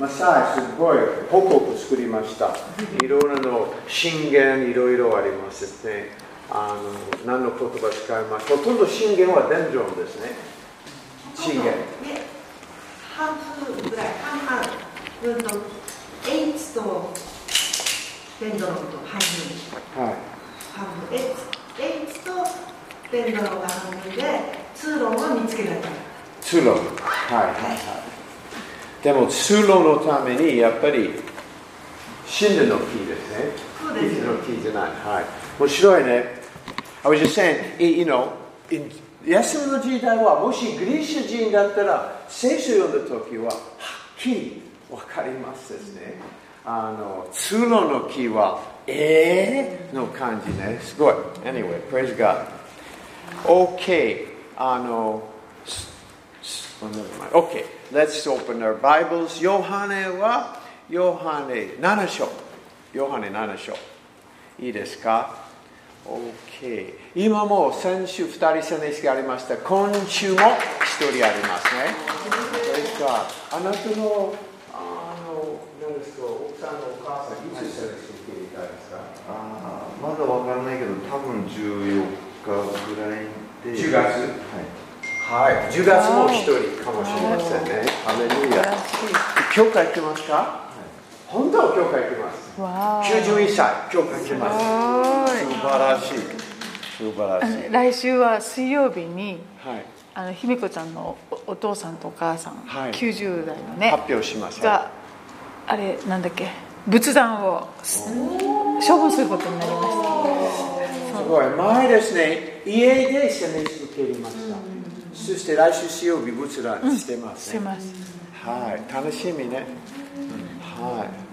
マサイすごい報告作りました。いろいろの信玄いろいろありますね。あの何の言葉使いますほとんど信玄は伝承ですね。信玄。で半数ぐらい半々うんと H とベンドロンと半分はい。半分 H, H とベンドロンが半分で通路を見つけられた通路。はいはいはい。でも通路のためにやっぱり神殿の木ですね。そうです木の木じゃない。はい。面白いね。I was just saying, you know, in 休みの時代はもしギリシャ人だったら聖書を読んだ時ははっきりわかりますですね。あの通路の木はえーの感じね。すごい。Anyway, praise God. Okay. あの Oh, never mind. Okay, let's open our Bibles. ヨハネは、ヨハネ7章。ヨハネ7章。いいですか ?OK。今も先週2人セネスがありました。今週も1人ありますね。ですかあなたの、あの、何ですか、奥さんのお母さん、いつセネス受け入れたんですか？あーまだわからないけど多分14日ぐらいで10月？はいはい。10月も1人かもしれませんね。ハレルヤ。教会行ってますか？本当は教会行ってます。わ91歳、教会行ってます。ー素晴らしい。素晴らしい。来週は水曜日にはい。あの姫子ちゃんのおお父さんとお母さん、はい90代のね発表します。があれなんだっけ？仏壇をす処分することになりましたすごい。前ですね、家でセメス受け入れました。そして来週水曜日、仏壇してますね。はい。楽しみね。はい。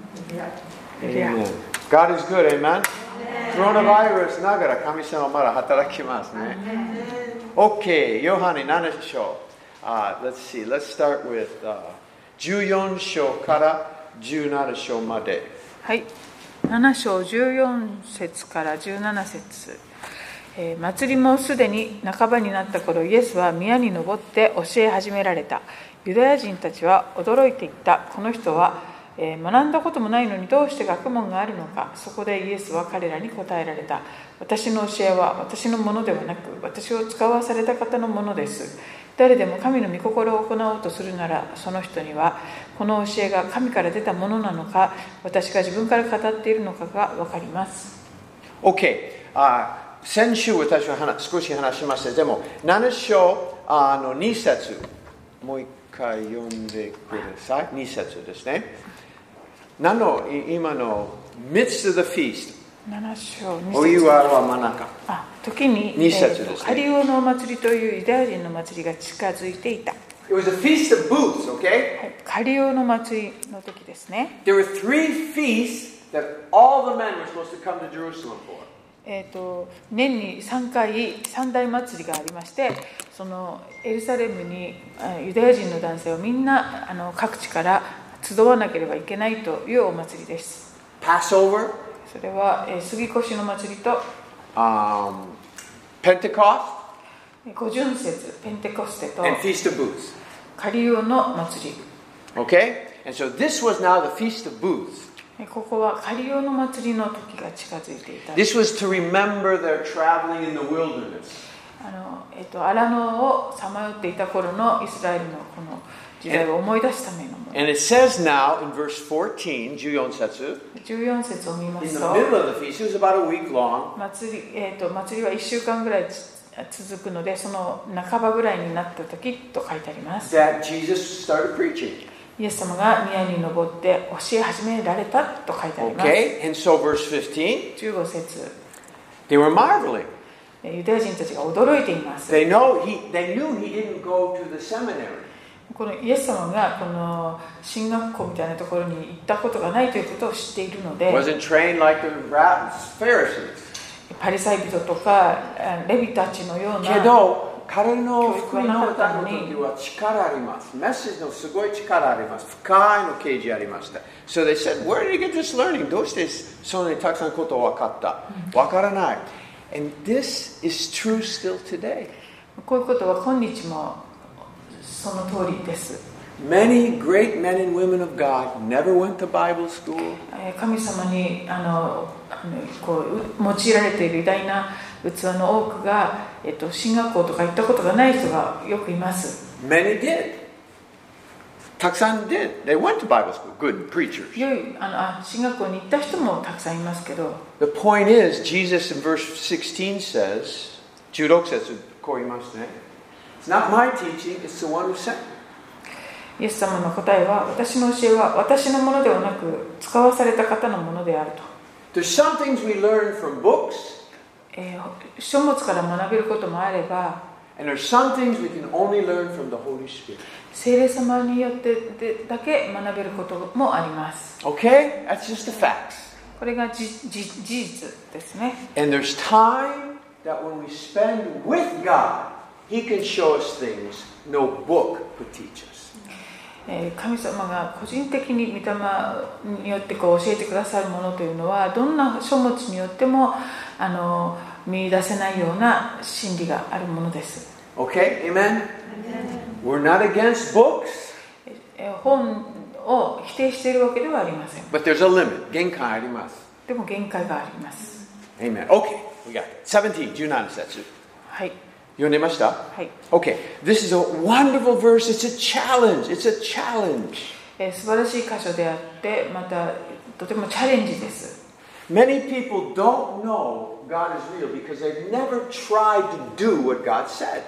God is good, amen? コロナバイルスながら神様まだ働きますね。OK、ヨハネ7章？Uh, let's see, let's start with、uh, 14章から17章まで。はい7章14節から17節、え祭りもすでに半ばになった頃イエスは宮に登って教え始められた。ユダヤ人たちは驚いていった。この人は、え学んだこともないのにどうして学問があるのか。そこでイエスは彼らに答えられた。私の教えは私のものではなく私を使わされた方のものです。誰でも神の御心を行おうとするならその人にはこの教えが神から出たものなのか私が自分から語っているのかが分かります。OK、あ先週私は話少し話しました。でも、7章あの2節もう一回読んでください。2節ですね。何のい今の midst of the feast 7章2節お湯は真ん中。あ時に、二節ですねカリオのお祭りというユダヤ人の祭りが近づいていた、は It was a feast of booths, okay? い、カリオの祭りの時ですね There were three feasts that all the men were supposed to come to Jerusalem for. えー、と年に3回三大祭りがありましてそのエルサレムにあユダヤ人の男性をみんなあの各地から集わなければいけないというお祭りです Passover, それは、えー杉越の祭りと um, Pentecost, 五巡節ペンテコステと and Feast of Booths. カリオの祭り Okay? And so this was now the Feast of Booths. えここはカリオの祭りの時が近づいていた This was to remember their traveling in the wilderness. あの、えっとアラノをさまよっていた頃のイスラエルのこの時代を思い出すためのもの And it says now in verse 14, 14節14節を見ま in す the と middle of the feast, it was about a week long, 祭り,、えー、と祭りは1週間ぐらいつ続くのでその半ばぐらいになった時と書いてあります that Jesus started preaching. イエス様が宮に登って教え始められたと書いてあります、Okay? And so verse 15, 15節 they were marveling. えユダヤ人たちが驚いています They know he they knew he didn't go to the seminary. このイエス様がこの進学校みたいなところに行ったことがないということを知っているので Wasn't trained like the Pharisees. パリサイ人とかあレビたちのようなけど彼の福音の歌の時は力あります。メッセージのすごい力あります。深いの啓示ありました。So they said, where did you get this learning? どうしてそんなにたくさんことを分かった分からない。And this is true still today. こういうことは今日もその通りです Many great men and women of God never went to Bible school, えー神様にあのこうう用いられている偉大な器の多くが、えっと、進学校とか行ったことがない人がよくいます many did. Taksan did. They went to Bible school, good preachers. 良いあのあ進学校に行った人もたくさんいますけど The point is, Jesus in verse 16 says, 16節こう言いますね。It's not my teaching, it's the one who sent me. イエス様の答えは私の教えは私のものではなく使わされた方のものであると、There's some things we learn from books, えー書物から学べることもあれば and there's some things we can only learn from the Holy Spirit. 聖霊様によってでだけ学べることもあります Okay? That's just the facts. これがじじ事実ですね And there's time that when we spend with God, He can show us things no book could teach us. えー神様が個人的に御霊によってこう教えてくださるものというのはどんな書物によってもあの見出せないような真理があるものです、Okay? Amen? We're not against books, えー本を否定しているわけではありません but there's a limit. 限界あります。でも限界があります Amen. Okay, we got it. 17, 17節。はい読んでましたはい、Okay, this is a wonderful verse. It's a challenge. It's a challenge. えー素晴らしい箇所であってまたとてもチャレンジです Many people don't know God is real because they've never tried to do what God said.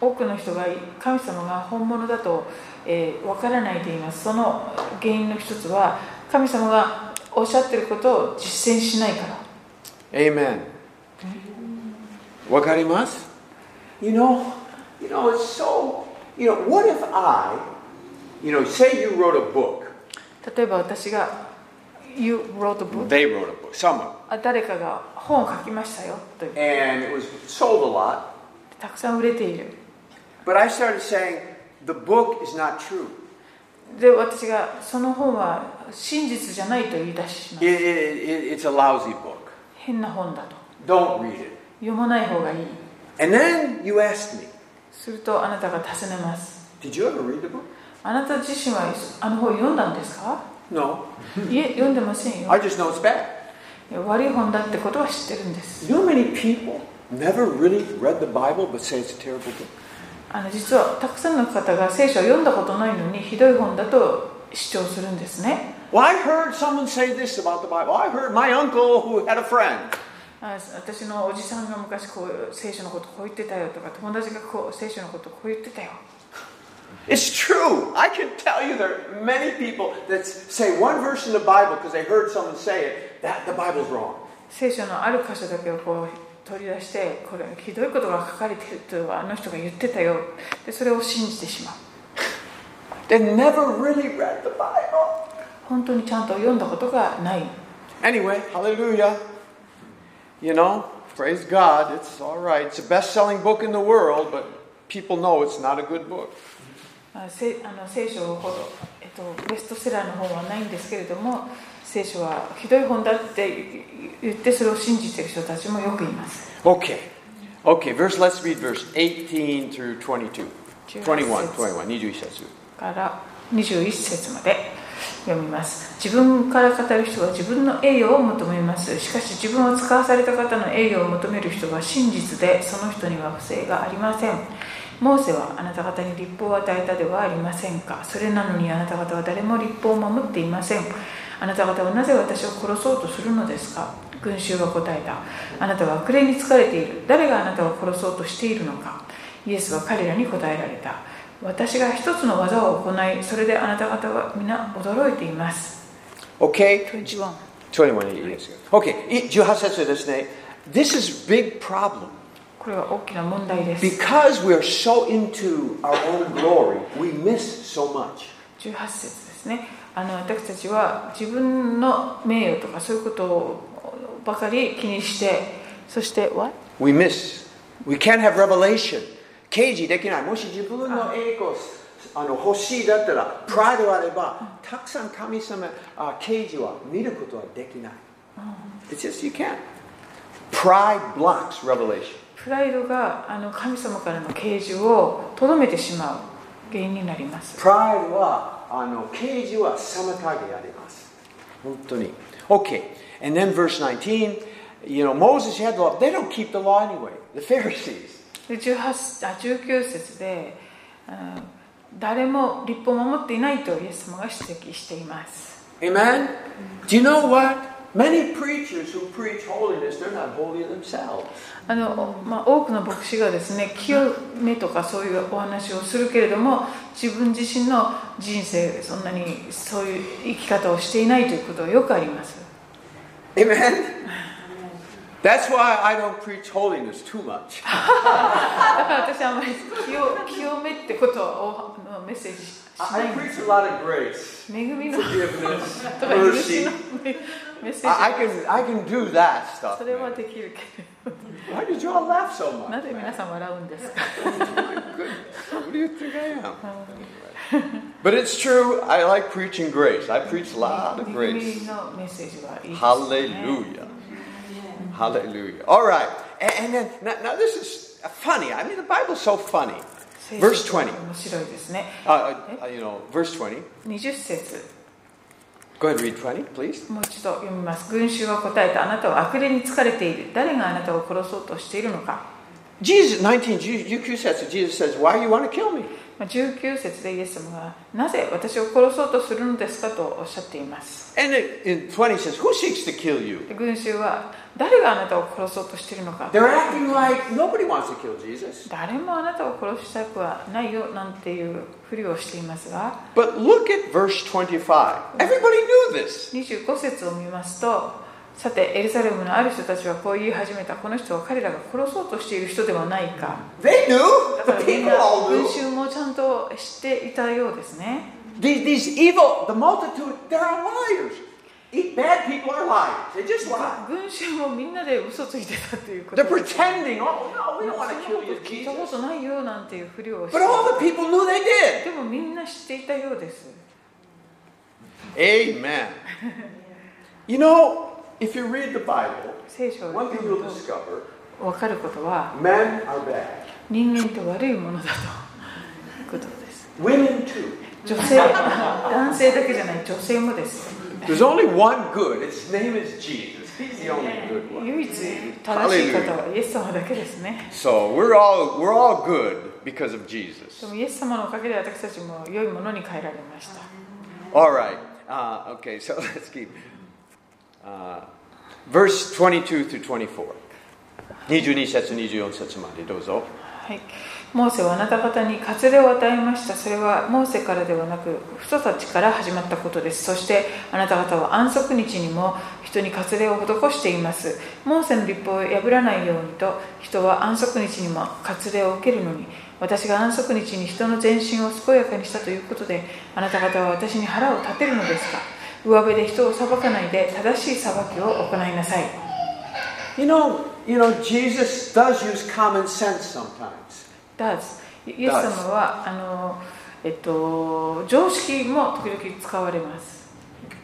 多くの人が神様が本物だと、えー、分からないでいますその原因の一つは神様がおっしゃっていることを実践しないから Amen. わかります You know, you know, it's so, you know, what if I, you know, say you wrote a book. 例えば私が「You wrote a book They wrote a book, someone. あ誰かが本を書きましたよ」And it was sold a lot. たくさん売れている But I started saying, the book is not true. で私がその本は真実じゃないと言い出しま It, す it, it, it's a lousy book. 変な本だと Don't read it. 読まない方がいい And then you asked me, するとあなたが尋ねます did you ever read the book? あなた自身はあの本読んだんですか No. いえ読んでませんよ I just know it's bad. 悪い本だってことは知ってるんです You know many people never really read the Bible but say it's a terrible book? あの実はたくさんの方が聖書を読んだことないのにひどい本だと主張するんですね Well, I heard someone say this about the Bible. I heard my uncle who had a friend. あ私のおじさんが昔こう聖書のことこう言ってたよとか友達がこう聖書のことこう言ってたよ It's true. I can tell you there are many people that say one verse in the Bible because they heard someone say it, that the Bible's wrong. 聖書のある箇所だけをこう取り出してこれひどいことが書かれているとあの人が言ってたよでそれを信じてしまう They never really read the Bible. 本当にちゃんと読んだことがない Anyway, hallelujah. You know, praise God. It's all right. It's the best selling book in the world, but people know it's not a good book. あせあの聖書ほど、えっと、ベストセラーの本はないんですけれども聖書はひどい本だって言ってそれを信じている人たちもよくいます Okay. Okay, verse, let's read verse 18 through 22. 21, 節21, 21節。から21節まで 読みます。自分から語る人は自分の栄誉を求めます。しかし自分を使わされた方の栄誉を求める人は真実でその人には不正がありません。モーセはあなた方に立法を与えたではありませんか？それなのにあなた方は誰も立法を守っていません。あなた方はなぜ私を殺そうとするのですか？群衆は答えた。あなたは悪霊に疲れている。誰があなたを殺そうとしているのか？イエスは彼らに答えられた。私が一つの技を行いそれであなた方は皆驚いています Okay, 21 21いいですよ Okay, い18節ですね。This is big problem. これは大きな問題です Because we're so into our own glory, we miss so much. 18節ですねあの私たちは自分の名誉とかそういうことばかり気にしてそして what? We miss. We can't have revelation. 刑事できない。もし自分の栄光あの欲しいだったら、プライドあれば、たくさん神様、あ刑事は見ることはできない。It's just you can't. Pride blocks revelation. プライドがあの神様からの啓示をとどめてしま原因になります。Pride はあの啓示は妨げあります本当に OK and then verse 19 you know Moses had the law they don't keep the law anyway the Pharisees で18あ19節で、うん誰も立法を守っていないとイエス様が指摘しています。Amen? Do you know what? Many preachers who preach holiness they're not holy themselves. あのまあ、多くの牧師がですね清めとかそういうお話をするけれども自分自身の人生でそんなにそういう生き方をしていないということはよくあります。Amen? That's why I don't preach holiness too much だから私はあまり清清めってことをのメッセージし I ないんで preach a lot of grace 恵みの forgiveness とか許 mercy しのメメッセー I, I ジ can I can do that stuff それは man. できるけ Why did you all laugh so ど much なぜ皆さん笑うんですか What do you think I am? But it's true, I like preaching grace. I preach a lot of 恵 grace. みのメッセージはいいです、ね、 Hallelujah. Hallelujah. All right. And, and then, now, now this is funny. I mean, the Bible's so funny. 聖 Verse 書って 20. 面白いですね Uh, uh, you know, verse 20. 20節 Go ahead, read 20, please. もう一度読みます群衆は答えたあなたは悪霊に疲れている誰があなたを殺そうとしているのか Jesus, 19, Ju- says, Jesus says, Why you want to kill me? 19節でイエス様がなぜ私を殺そうとするんですかとおっしゃっています。Says, 群衆は誰があなたを殺そうとしているのか like, 誰もあなたを殺したくはないよなんていうふりをしていますが。25節を見ますと。さて、エルサレムのある人たちはこう言い始めた、この人は彼らが殺そうとしている人ではないか。They knew, だからみんな群衆もちゃんと知っていたようですね。群衆もみんなで嘘ついてたということ。ないよなんていうふりをして But all the people knew they did. でもみんな知っていたようです。Amen. you know, if you read the Bible, 聖書を one 読 thing む you'll と discover 分かることは men are bad. 人間って悪いものだということです Women too. 女性男性だけじゃない女性もです There's only one good. His name is Jesus. He's the only good one. 唯一正しい方はイエス様だけですね So we're all we're all good because of Jesus. でもイエス様のおかげで私たちも良いものに変えられました All right. Uh, okay, so let's keep. Uh, verse 22 through 24. 22節24節までどうぞ。はい、モーセはあなた方に割礼を与えました。それはモーセからではなく人たちから始まったことです。そしてあなた方は安息日にも人に割礼を施しています。モーセの立法を破らないようにと人は安息日にも割礼を受けるのに私が安息日に人の全身を健やかにしたということであなた方は私に腹を立てるのですか？上辺で人を裁かないで正しい裁きを行いなさい You know, you know, Jesus does use common sense sometimes. does イエス様はあの、えっと、常識も時々使われます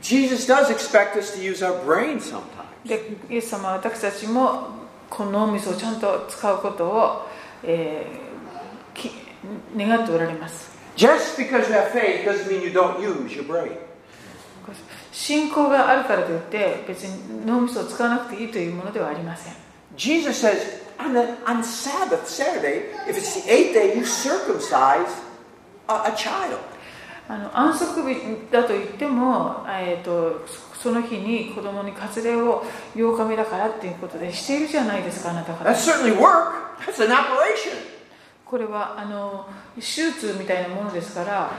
Jesus does expect us to use our brain sometimes. でイエス様は私たちもこの脳みそをちゃんと使うことを、えーき願っておられます Just because you have faith doesn't mean you don't use your brain. 信仰があるからといって別に脳みそを使わなくていいというものではありません Jesus says, on, the, on Sabbath, Saturday, if it's the eighth day, you circumcise a, a child. あの安息日だと言っても、えー、とそその日に子供に割礼を8日目だからっていうことでしているじゃないですかあなた方 That's certainly work. That's an operation. これはあの手術みたいなものですから、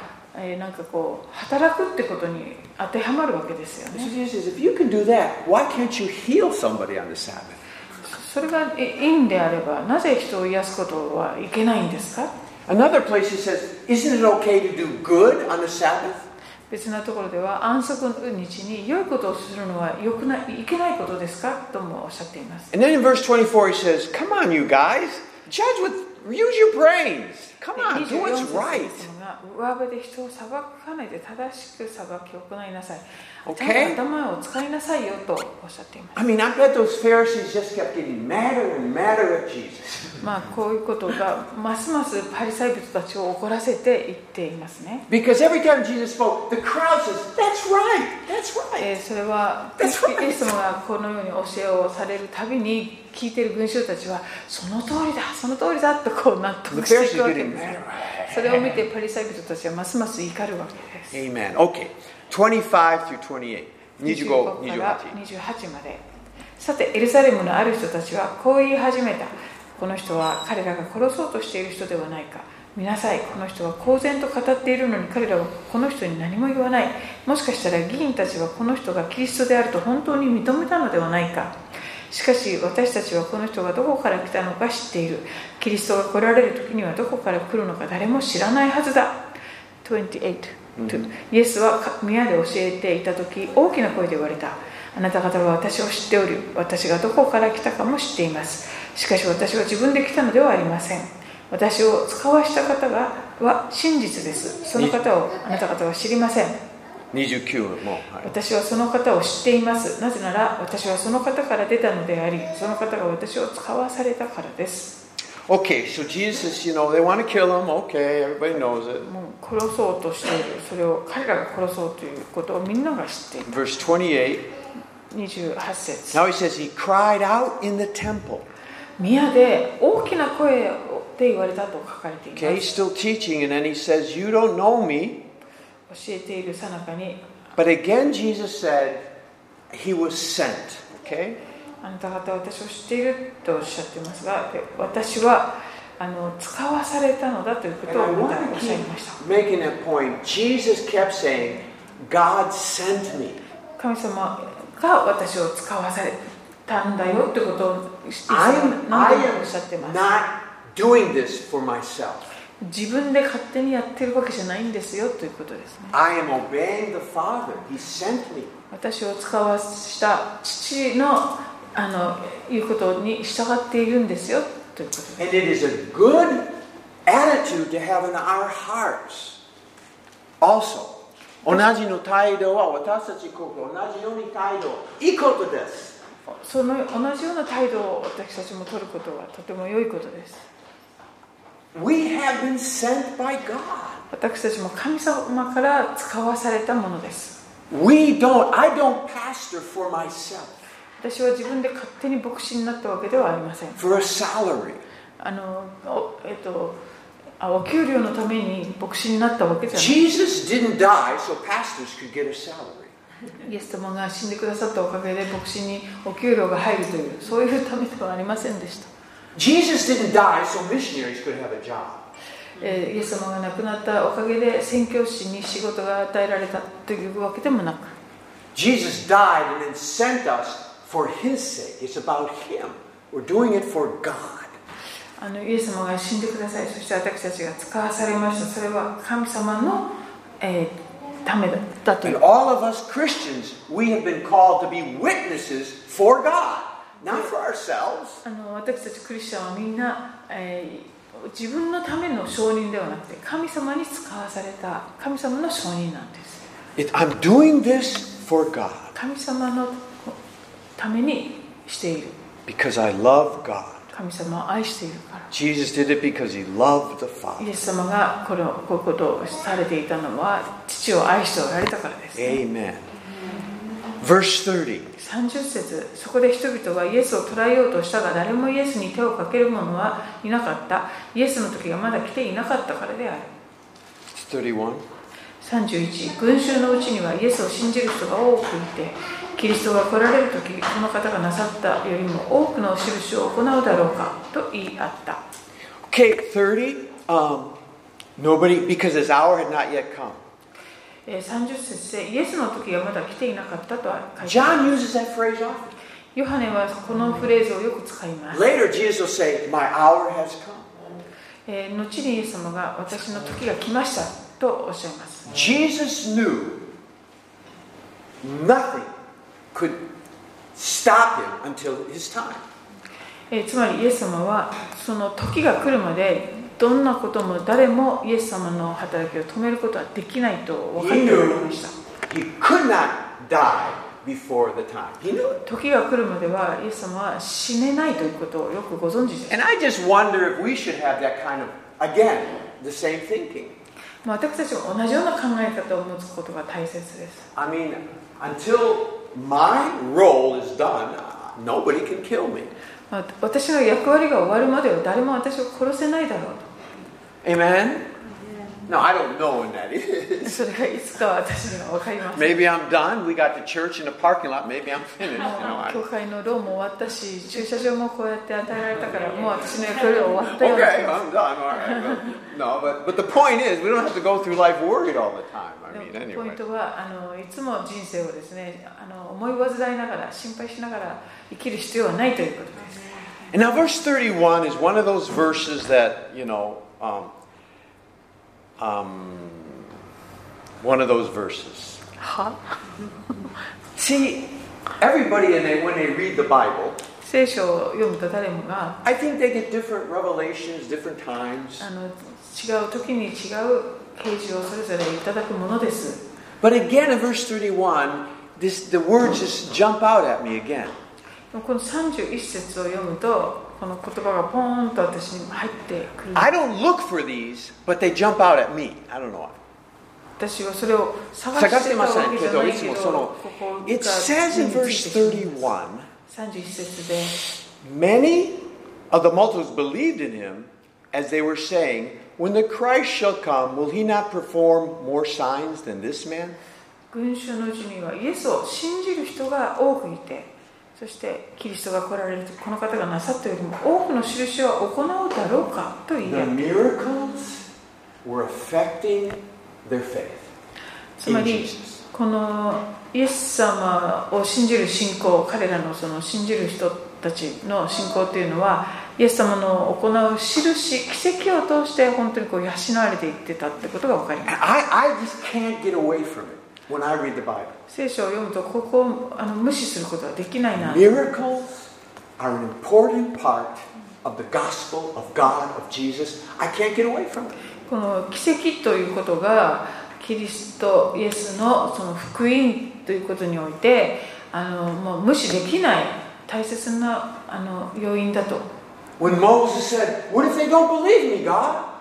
なんかこう働くってことに当てはまるわけですよね。それがいいんであれば、なぜ人を癒すことはいけないんですか？Another place he says, isn't it okay to do good on the Sabbath? 別なところでは、安息日に良いことをするのは良くない,いけないことですか？ともおっしゃっています。And then in verse 24 he says, come on you guys, judge with use your brains. Come on, do what's right. 上辺で人を裁かないで正しく裁き行いなさい Okay. ちゃんと頭を使いなさいよとおっしゃっています I mean, I bet those Pharisees just kept getting madder and madder at Jesus. まあこういうことがますますパリサイ人たちを怒らせていっていますね、Because every time Jesus spoke, the crowd says, That's right, that's right. えーそれは.イエス様がこのように教えをされるたびに聞いている群衆たちはその通りだその通りだとこう納得していくわけです.それを見てパリサイ人たちはますます怒るわけです Amen. Okay. 25 through 28. 25, 25から 28. 28までさてエルサレムのある人たちはこう言い始めたこの人は彼らが殺そうとしている人ではないか見なさいこの人は公然と語っているのに彼らはこの人に何も言わないもしかしたら議員たちはこの人がキリストであると本当に認めたのではないかしかし私たちはこの人がどこから来たのか知っているキリストが来られる時にはどこから来るのか誰も知らないはずだ28、イエスは宮で教えていた時大きな声で言われた。あなた方は私を知っており私がどこから来たかも知っています。しかし私は自分で来たのではありません。私を使わした方がは真実です。その方をあなた方は知りません。29も。はい。私はその方を知っています。なぜなら私はその方から出たのでありその方が私を使わされたからです Okay, so Jesus, you know, they want to kill him. Okay, everybody knows it. もう殺そうとしているそれを彼らが殺そうということをみんなが知っている Verse 28. 28節 Now he says he cried out in the temple. 宮で大きな声で言われたと書かれています Okay, he's still teaching, and then he says, You don't know me. 教えているさなかに But again, Jesus said he was sent. Okay? あなた方は私を知っているとおっしゃっていますがで私はあの使わされたのだということをおっしゃいました making that point. Jesus kept saying, God sent me. 神様が私を使わされたんだよということを何 I 度もおっしゃってま am す not doing this for myself. 自分で勝手にやってるわけじゃないんですよということですね I am obeying the Father. He sent me. 私を使わした父のあの言うことに従っているんですよということです And it is a good attitude to have in our hearts. Also, 同じの態度は私たちここ同じように態度いいことです。その同じような態度を私たちも取ることはとても良いことです We have been sent by God. 私たちも神様から使わされたものです We don't, I don't pastor for myself, 私は自分で勝手に牧師になったわけではありません for a salary. あのお,、えっと、あお給料のために牧師になったわけじゃない Jesus didn't die so pastors could get a salary. イエス様が死んでくださったおかげで牧師にお給料が入るというそういうためではありませんでした Jesus didn't die so missionaries could have a job. えーイエス様が亡くなったおかげで宣教師に仕事が与えられたというわけでもなく Jesus died and then sent us for his sake. It's about him. We're doing it for God. あのイエス様が死んでくださいそして私たちが使わされましたそれは神様の、えーためだとい And う all of us Christians, we have been called to be witnesses for God, not for ourselves. あの私たちクリスチャンはみんな、えー自分のための承認ではなくて神様に使わされた神様の承認なんです It, I'm doing this for God 神様のためにしている because I love God. 神様を愛しているから Jesus did it because he loved the イ Father. エス様がこのこういうことをされていたのは父を愛しておられたからです、Amen. Verse 30. 30節そこで人々はイエスを捕らえようとしたが誰もイエスに手をかける者はいなかったイエスの時がまだ来ていなかったからである 31. 31群衆のうちにはイエスを信じる人が多くいてキリストが来られる時この方がなさったよりも多くの印を行うだろうかと言い合った Okay, 30. Um, nobody, because his hour had not yet come. えー30節でイエスの時がまだ来ていなかったとは書いてある John uses that phrase often. ヨハネはこのフレーズをよく使います、Later, Jesus will say, My hour has come. えー後にイエス様が私の時が来ましたとおっしゃいます Jesus knew nothing could stop him until his time. えーつまりイエス様はその時が来るまでどんなことも誰もイエス様の働きを止めることはできないと分かっておりました He could not die before the time. He knew it. 時が来るまではイエス様は死ねないということをよくご存知です And I just wonder if we should have that kind of, again, the same thinking. まあ私たちも同じような考え方を持つことが大切です I mean, until my role is done, uh, nobody can kill me. まあ私の役割が終わるまでは誰も私を殺せないだろう Amen? No, I don't know when that と is. それがいつかは私には分かりません Maybe I'm done. We got the church in the parking lot. Maybe I'm finished. You know, 教 I, 会のローも終わったし駐車場もこうやって与えられたからもう私の役割は終わったような気 okay, が I'm done. All right. But, no, but, but the point is, we don't have to go through life worried all the time. I で mean, もポイン anyway. トはあのいつも人生をですねあの思い煩いながら心配しながら生きる必要はないということです And now, verse 31 is one of those verses that, you know, um, um, one of those verses. は See, everybody, and they, when they read the Bible, 聖書を読むと誰もが I think they get different revelations, different times. あの違う時に違う啓示をそれぞれいただくものです But again, in verse 31, this, the words just jump out at me again. でもこの31節を読むと この言葉がポーンと私に入ってくる I don't look for these, but they jump out at me. I don't know why. 私はそれを探してたわけじゃないけど探してませんけどいつもそのここが It says in 目に verse ついてしまう31 31節で Many of the multitudes believed in him as they were saying, When the Christ shall come, will he not perform more signs than this man? 群衆のうちにはイエスを信じる人が多くいて そしてキリストが来られるとこの方がなさったよりも多くの印を行うだろうかと言い The 合う miracles were affecting their faith つまり.このイエス様を信じる信仰彼らのその信じる人たちの信仰というのはイエス様の行う印奇跡を通して本当にこう養われていってたってことが分かります When I read the Bible. 聖書を読むとここをあの無視することはできないな Miracles are an important part of the gospel of God, of Jesus. I can't get away from it. この奇跡ということがキリストイエスのその福音ということにおいてあのもう無視できない大切なあの要因だと、When Moses said, What if they don't believe me, God?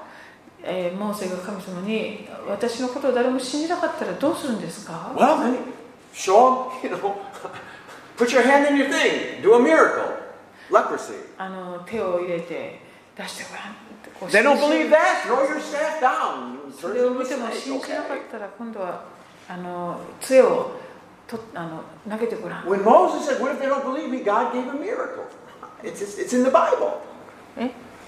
えーモーセが神様に私のことを誰も信じなかったらどうするんですか Well, then show them, you know, put your hand in your thing, do a miracle. Leprosy. あの手を入れて出してごらん They don't believe that, throw your staff down. それを見ても信じなかったら今度はあの杖をとあの投げてごらん When Moses said, What if they don't believe me? God gave a miracle. It's, it's, it's in the Bible. え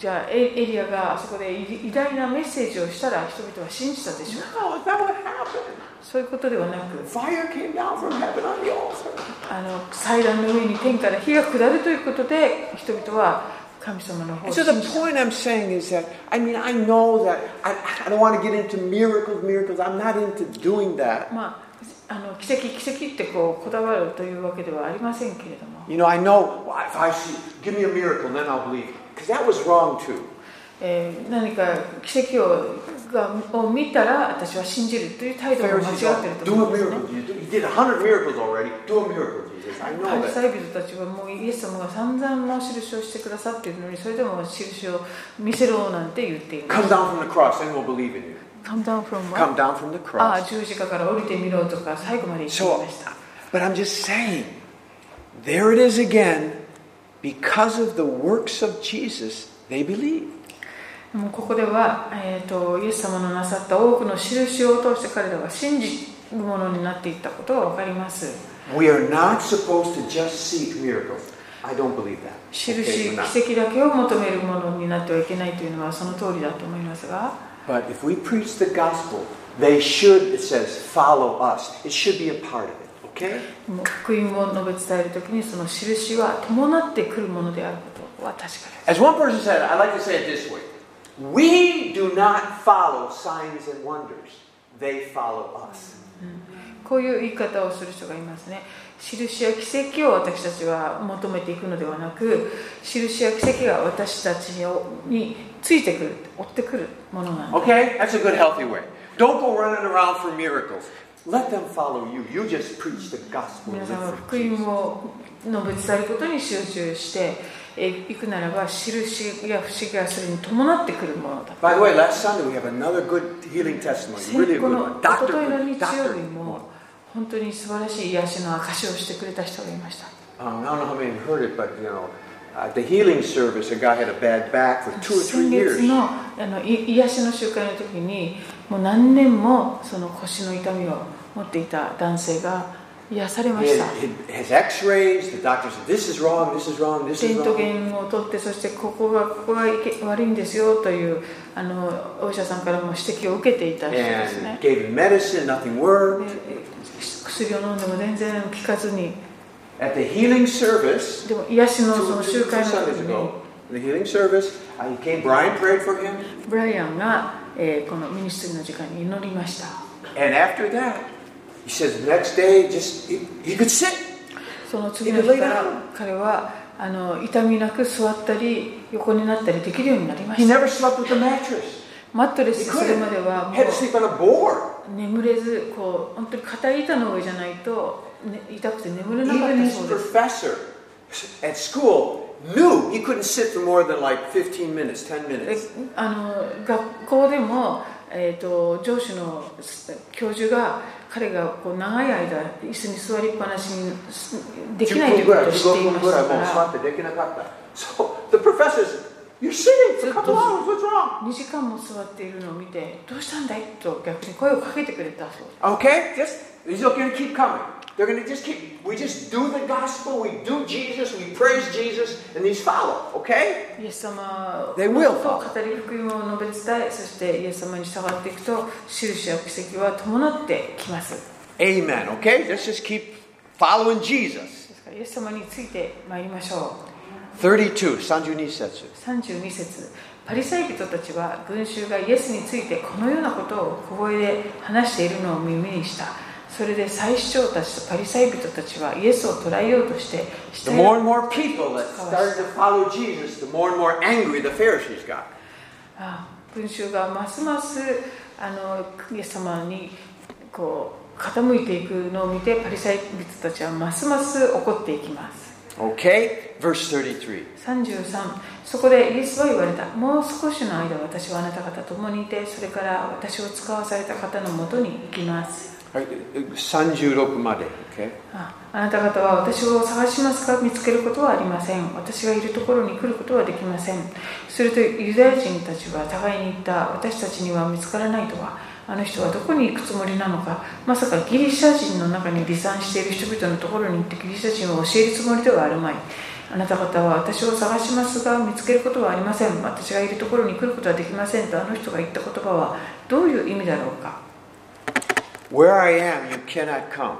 じゃあエリアがあそこで偉大なメッセージをしたら人々は信じたでしょうそういうことではなく Fire came あの祭壇の上に天から火が下るということで人々は神様の方を信じた。そして、ポイントを言うのは、私は、私は、私は、私は、私は、私は、私は、私は、私は、私は、私は、私は、あの奇跡奇跡ってこ,うこだわるというわけではありませんけれども。You know, I know if I see, give me a miracle, then I'll believe. That was wrong too. えー何か奇跡をがを見たら私は信じるという態度も間違ってる go, と do 思 a うんですねパリ.サイ人たちはもうイエス様が散々もう印をしてくださっているのにそれでも印を見せろなんて言っていま Come す down from the cross, then we'll believe in you. Come down from Come what? down from the ああ cross. 十字架から降りてみろとか最後まで言ってい So, ました but I'm just saying, there it is again. Because of the works of Jesus, they believe. もうここでは、えー、とイエス様のなさった多くの印を通して彼らは信じるものになっていったことが分かります We are not supposed to just seek miracles. I don't believe that. 印.奇跡だけを求めるものになってはいけないというのはその通りだと思いますが But if we preach the gospel, they should, it says, follow us. It should be a part of it. 福音を述べ伝えるときにその印は伴ってくるものであることは確かです As one person said, I like to say it this way We do not follow signs and wonders, they follow us. こういう言い方をする人がいますね印や奇跡を私たちは求めていくのではなく印や奇跡が私たちについてくる追ってくるものなんだ Okay? That's a good, healthy way. Don't go running around for miracles. Let them follow you. You just preach the gospel. 皆さんは福音.を述べ伝えることに集中してえいくならば印や不思議がそれに伴ってくるものだ By the way, last Sunday we have another good healing testimony. 先 Really good の one. 一 Doctor, 昨日の日曜.日も本当に素晴らしい癒しの証しをしてくれた人がいました Um, I don't know how many heard it, but you know, at the healing service, a guy had a bad back for two or 先 three 月 years. のあのい癒しの集会の時にもう何年もその腰の痛みを持っていた男性が癒されました。レントゲンを取って、そしてここがここが悪いんですよというあのお医者さんからも指摘を受けていた。薬を飲んでも全然効かずに。でも癒しの,その集会の時に、ブライアンが。えー、このミニスリーの時間に祈りました。その次の日彼はあの痛みなく座ったり横になったりできるようになりました。マットレスそれまでは眠れずこう本当に硬板の上じゃないと、ね、痛くて眠れなかった。Knew he couldn't sit for more than like 15 minutes, 10で minutes. あの学校でも、えー、と上司の教授が彼がこう長い間椅子に座りっぱなしにできないということを知っていましたから So the professor said, You're sitting for a couple hours, what's wrong? 2時間も座っているのを見てどうしたんだいと逆に声をかけてくれたそう Okay, just are going to keep coming. They're going to just keep. We just do the gospel. We do Jesus. We praise Jesus, and these follow. Okay? They の will ことを語り福音を述べ伝えそしてイエス様に従っていくと印や奇跡は伴ってきます Amen. Okay, let's just keep following Jesus. イエス様についてまいりましょ 32, 32節。う32節パリサイ人たちは群衆がイエスについてこのようなことを小声で話しているのを耳にしたそれで祭司長たちとパリサイ人たちはイエスを捕らえようとして The more and more people that started to follow Jesus, the more and more angry the Pharisees got. あ群衆がますますあのイエス様にこう傾いていくのを見てパリサイ人たちはますます怒っていきます Okay, verse 33. 33そこでイエスは言われたもう少しの間私はあなた方と共にいてそれから私を使わされた方のもとに行きますはい36まで。Okay? あなた方は私を探しますか？見つけることはありません。私がいるところに来ることはできません。するとユダヤ人たちは互いに言った。私たちには見つからないとは。あの人はどこに行くつもりなのか。まさかギリシャ人の中に離散している人々のところに行ってギリシャ人を教えるつもりではあるまい。あなた方は私を探しますが見つけることはありません。私がいるところに来ることはできませんとあの人が言った言葉はどういう意味だろうか。Where I am, you cannot come.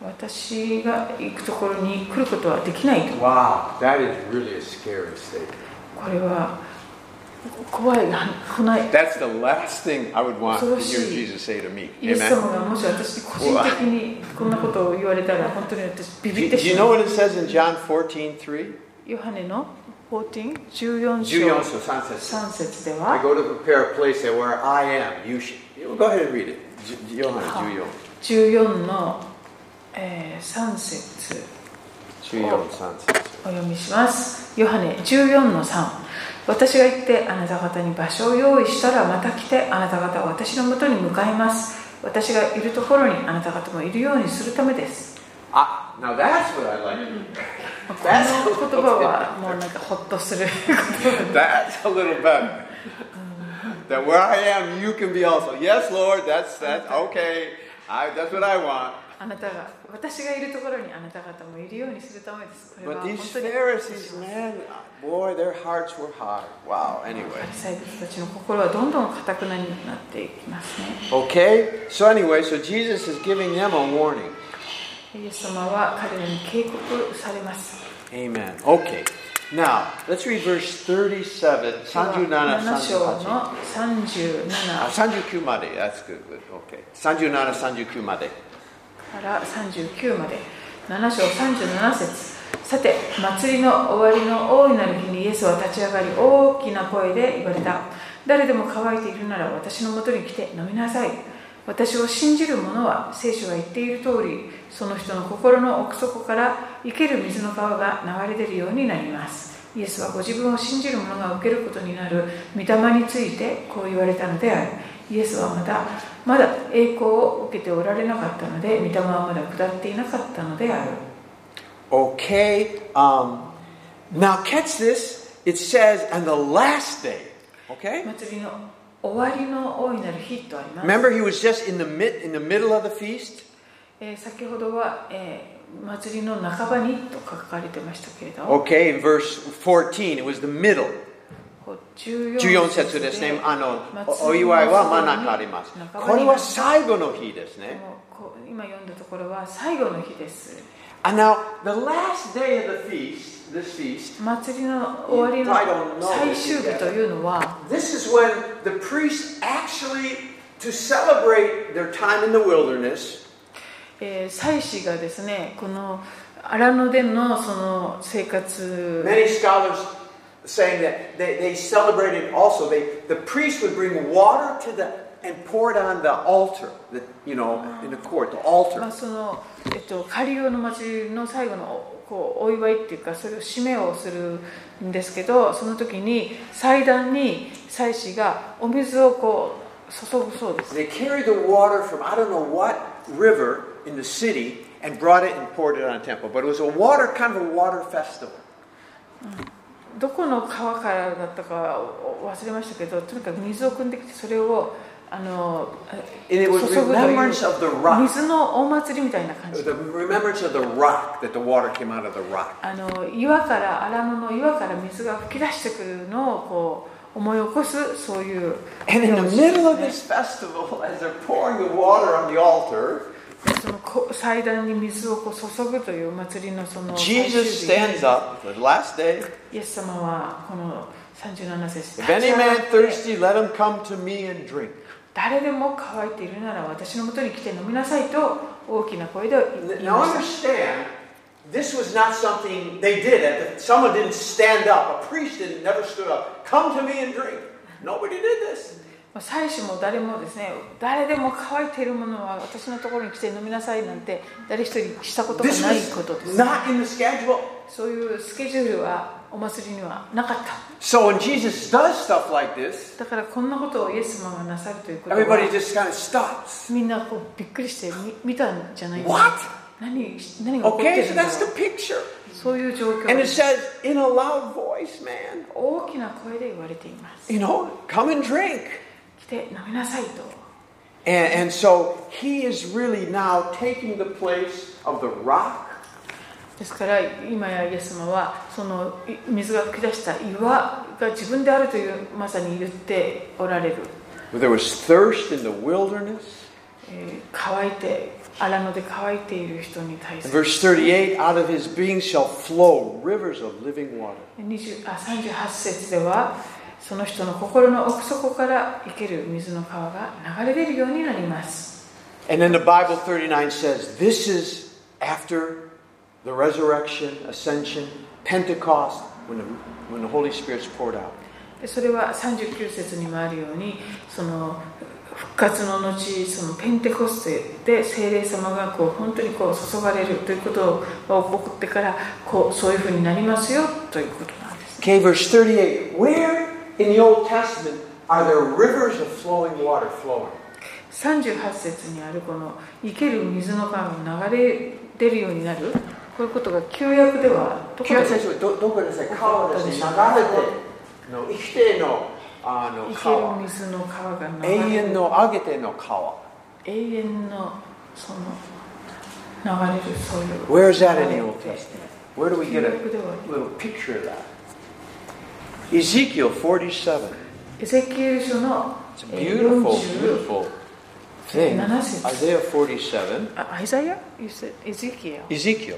私が行くところに来ることはできないと Wow, that is really a scary statement. これは怖いな来ない That's the last thing I would want to hear 恐ろしい。 Jesus say to me. イエス Amen. 様がもし私に個人的にこんなことを言われたら本当に私ビ Do ビ you, って do し you ま know う what it says in John 14 3? ヨハネの14 14 14章章3節3節で I は go to prepare a place that where I am. You should. Go ahead and read it. J- Yohana 14の、えー3節14。14、3節。お読みしますヨハネ14の3私が行ってあなた方に場所を用意したらまた来てあなた方は私のもとに向かいます私がいるところにあなた方もいるようにするためです Ah, now that's what I like. この言葉はもうなんかホッとする That's a little better. That where I am, you can be also. Yes, Lord, that's that's okay. I, that's what I want. あなたが私がいるところにあなた方もいるようにするためです。これは But 本 these 当に Pharisees, man, boy, their hearts were hard. Wow, パ anyway. リサイ人たちの心はどんどん堅くなになっていきますね。 Okay? So, anyway, so Jesus is giving them a warning. イエス様は彼らに警告されます。 Amen. Okay. Now, let's read verse 37, 37, 7章 38. のあ37 39まで。That's good, good. Okay. 37、39まで。から39まで7章37節さて祭りの終わりの大いなる日にイエスは立ち上がり大きな声で言われた誰でも乾いているなら私のもとに来て飲みなさい私を信じる者は聖書が言っている通りその人の心の奥底から生ける水の川が流れ出るようになりますイエスはご自分を信じる者が受けることになる御霊についてこう言われたのであるイエスはまだまだ栄光を受けておられなかったので御霊はまだ下っていなかったのである Okay. Um, now, catch this. It says, on the last day. Okay? 祭りの終わりの大いなる日とあります、Remember, he was just in the, mid, in the middle of the feast? えー先ほどは、えー祭りの半ばにと書かれてましたけれど Okay, in verse 14, it was the middle. こう14 14節ですね。あの、おお祭りの祝いは真ん中あります。半ばにこれは最後の日ですね。今読んだところは最後の日です And now, the last day of the feast, this feast, 祭りの終わりの I don't know 最終日というのは this is when the priests actually, to celebrate their time in the wilderness, えー祭司がですねこの荒野でのその生活 many scholars saying that they, they celebrated also, they, the priest would bring water to the, and pour it on the altar, the, you know, in the court, the ま altar. あ、その、えっと、カリオの祭りの最後のこうお祝いっていうかそれを締めをするんですけどその時に祭壇に祭司がお水をこう注ぐそうです They carried the water from I don't know what river in the city and brought it and poured it on a temple. But it was a water, kind of a water festival. どこの川からだったか忘れましたけどとにかく水を汲んできてそれをあの注ぐという水のお祭りみたいな感じ。あの岩から、アラノの岩から水が噴き出してくるのをこう思い起こす、そういう、ね。そに水をこう注ぐという祭りのその。イエス様はこの37節で。誰でも乾いているなら私のもとに来て飲みなさいと大きな声で言いました understand, this was not something they did. At the, someone didn't stand up. A priest didn't never stood up. Come to me and drink. Nobody did this. まあ祭司も誰もですね誰でも乾いているものは私のところに来て飲みなさいなんて誰一人したことがないことです not in the schedule. そういうスケジュールはお祭りにはなかった So when Jesus does stuff like this, だからこんなことをイエス様がなさるということは everybody just kind of stops. みんなこうびっくりしてみ見たんじゃないですか What? 何何が起こって Okay, る so んだろ that's the う picture. そういう状況 And で it す says in a loud voice, man, 大きな声で言われています you know, come and drink. 来て飲みなさいと And, and so he is really now taking the place of the rock ですから今やイエス様はそのい水が噴き出した岩が自分であるというまさに言っておられる、there was thirst in the wilderness. えー乾いて荒野で乾いている人に対する verse 38, out of his being shall flow rivers of living water. 20あ38節ではその人の心の奥底から生ける水の川が流れ出るようになります And then the Bible 39 says, this is after the resurrection, ascension, Pentecost, when the, when the Holy Spirit's poured out. でそれは39節にもあるようにその復活の後そのペンテコステで聖霊様がこう本当にこう注がれるということが起こってからこうそういうふうになりますよということなんです、Okay, verse 38. Where in the Old Testament are there rivers of flowing water flowing? 38節にあるこの生ける水の川が流れ出るようになるこういうことが旧約ではどこでどどこですか川ですね。流れての生きてのあの生ける川。水の川が流永遠の上げての川。永遠のそのれるそういう Where is that in the Old Testament? Where do we 旧 get a little picture of that? Ezekiel 47. エゼキエル書の It's a えー beautiful, 40 beautiful thing. Isaiah 47. あアイザヤ You said エゼキエル Ezekiel.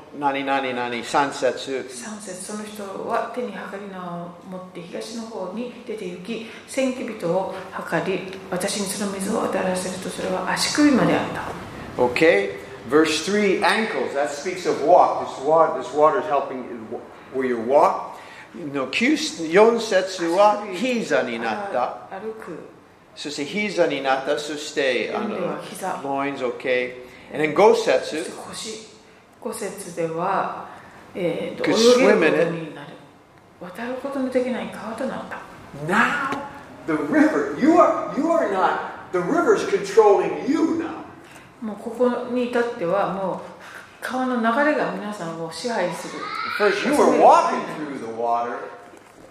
何何何三節。三節その人は手にはりのを持って東の方に出て行き千キ人をはり私にその水を当たらせるとそれは足首まであった。Verse3: ankles. That speaks of walk. This water is helping you walk の節は膝になったそして膝になったそしてあの膝 loins OK 五節では、えー、と泳げるこ.とになる渡ることのできない川となった Now the river, you are you are not the river's controlling you now. もうここに至ってはもう川の流れが皆さんを支配する First you were walking through the water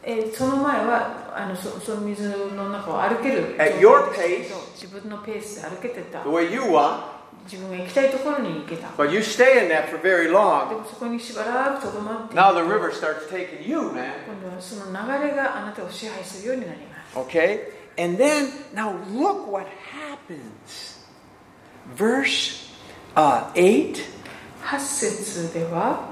えーその前はあのそその水の中を歩ける At 状 your pace. ど自分のペースで歩けてた the way you want, 自分が行きたいところに行けた but you stay in that for very で long. もそこにしばらくとどまって Now the river starts taking you, man. 今度はその流れがあなたを支配するようになります Okay? And then, now look what happens. Verse uh, 8 8節では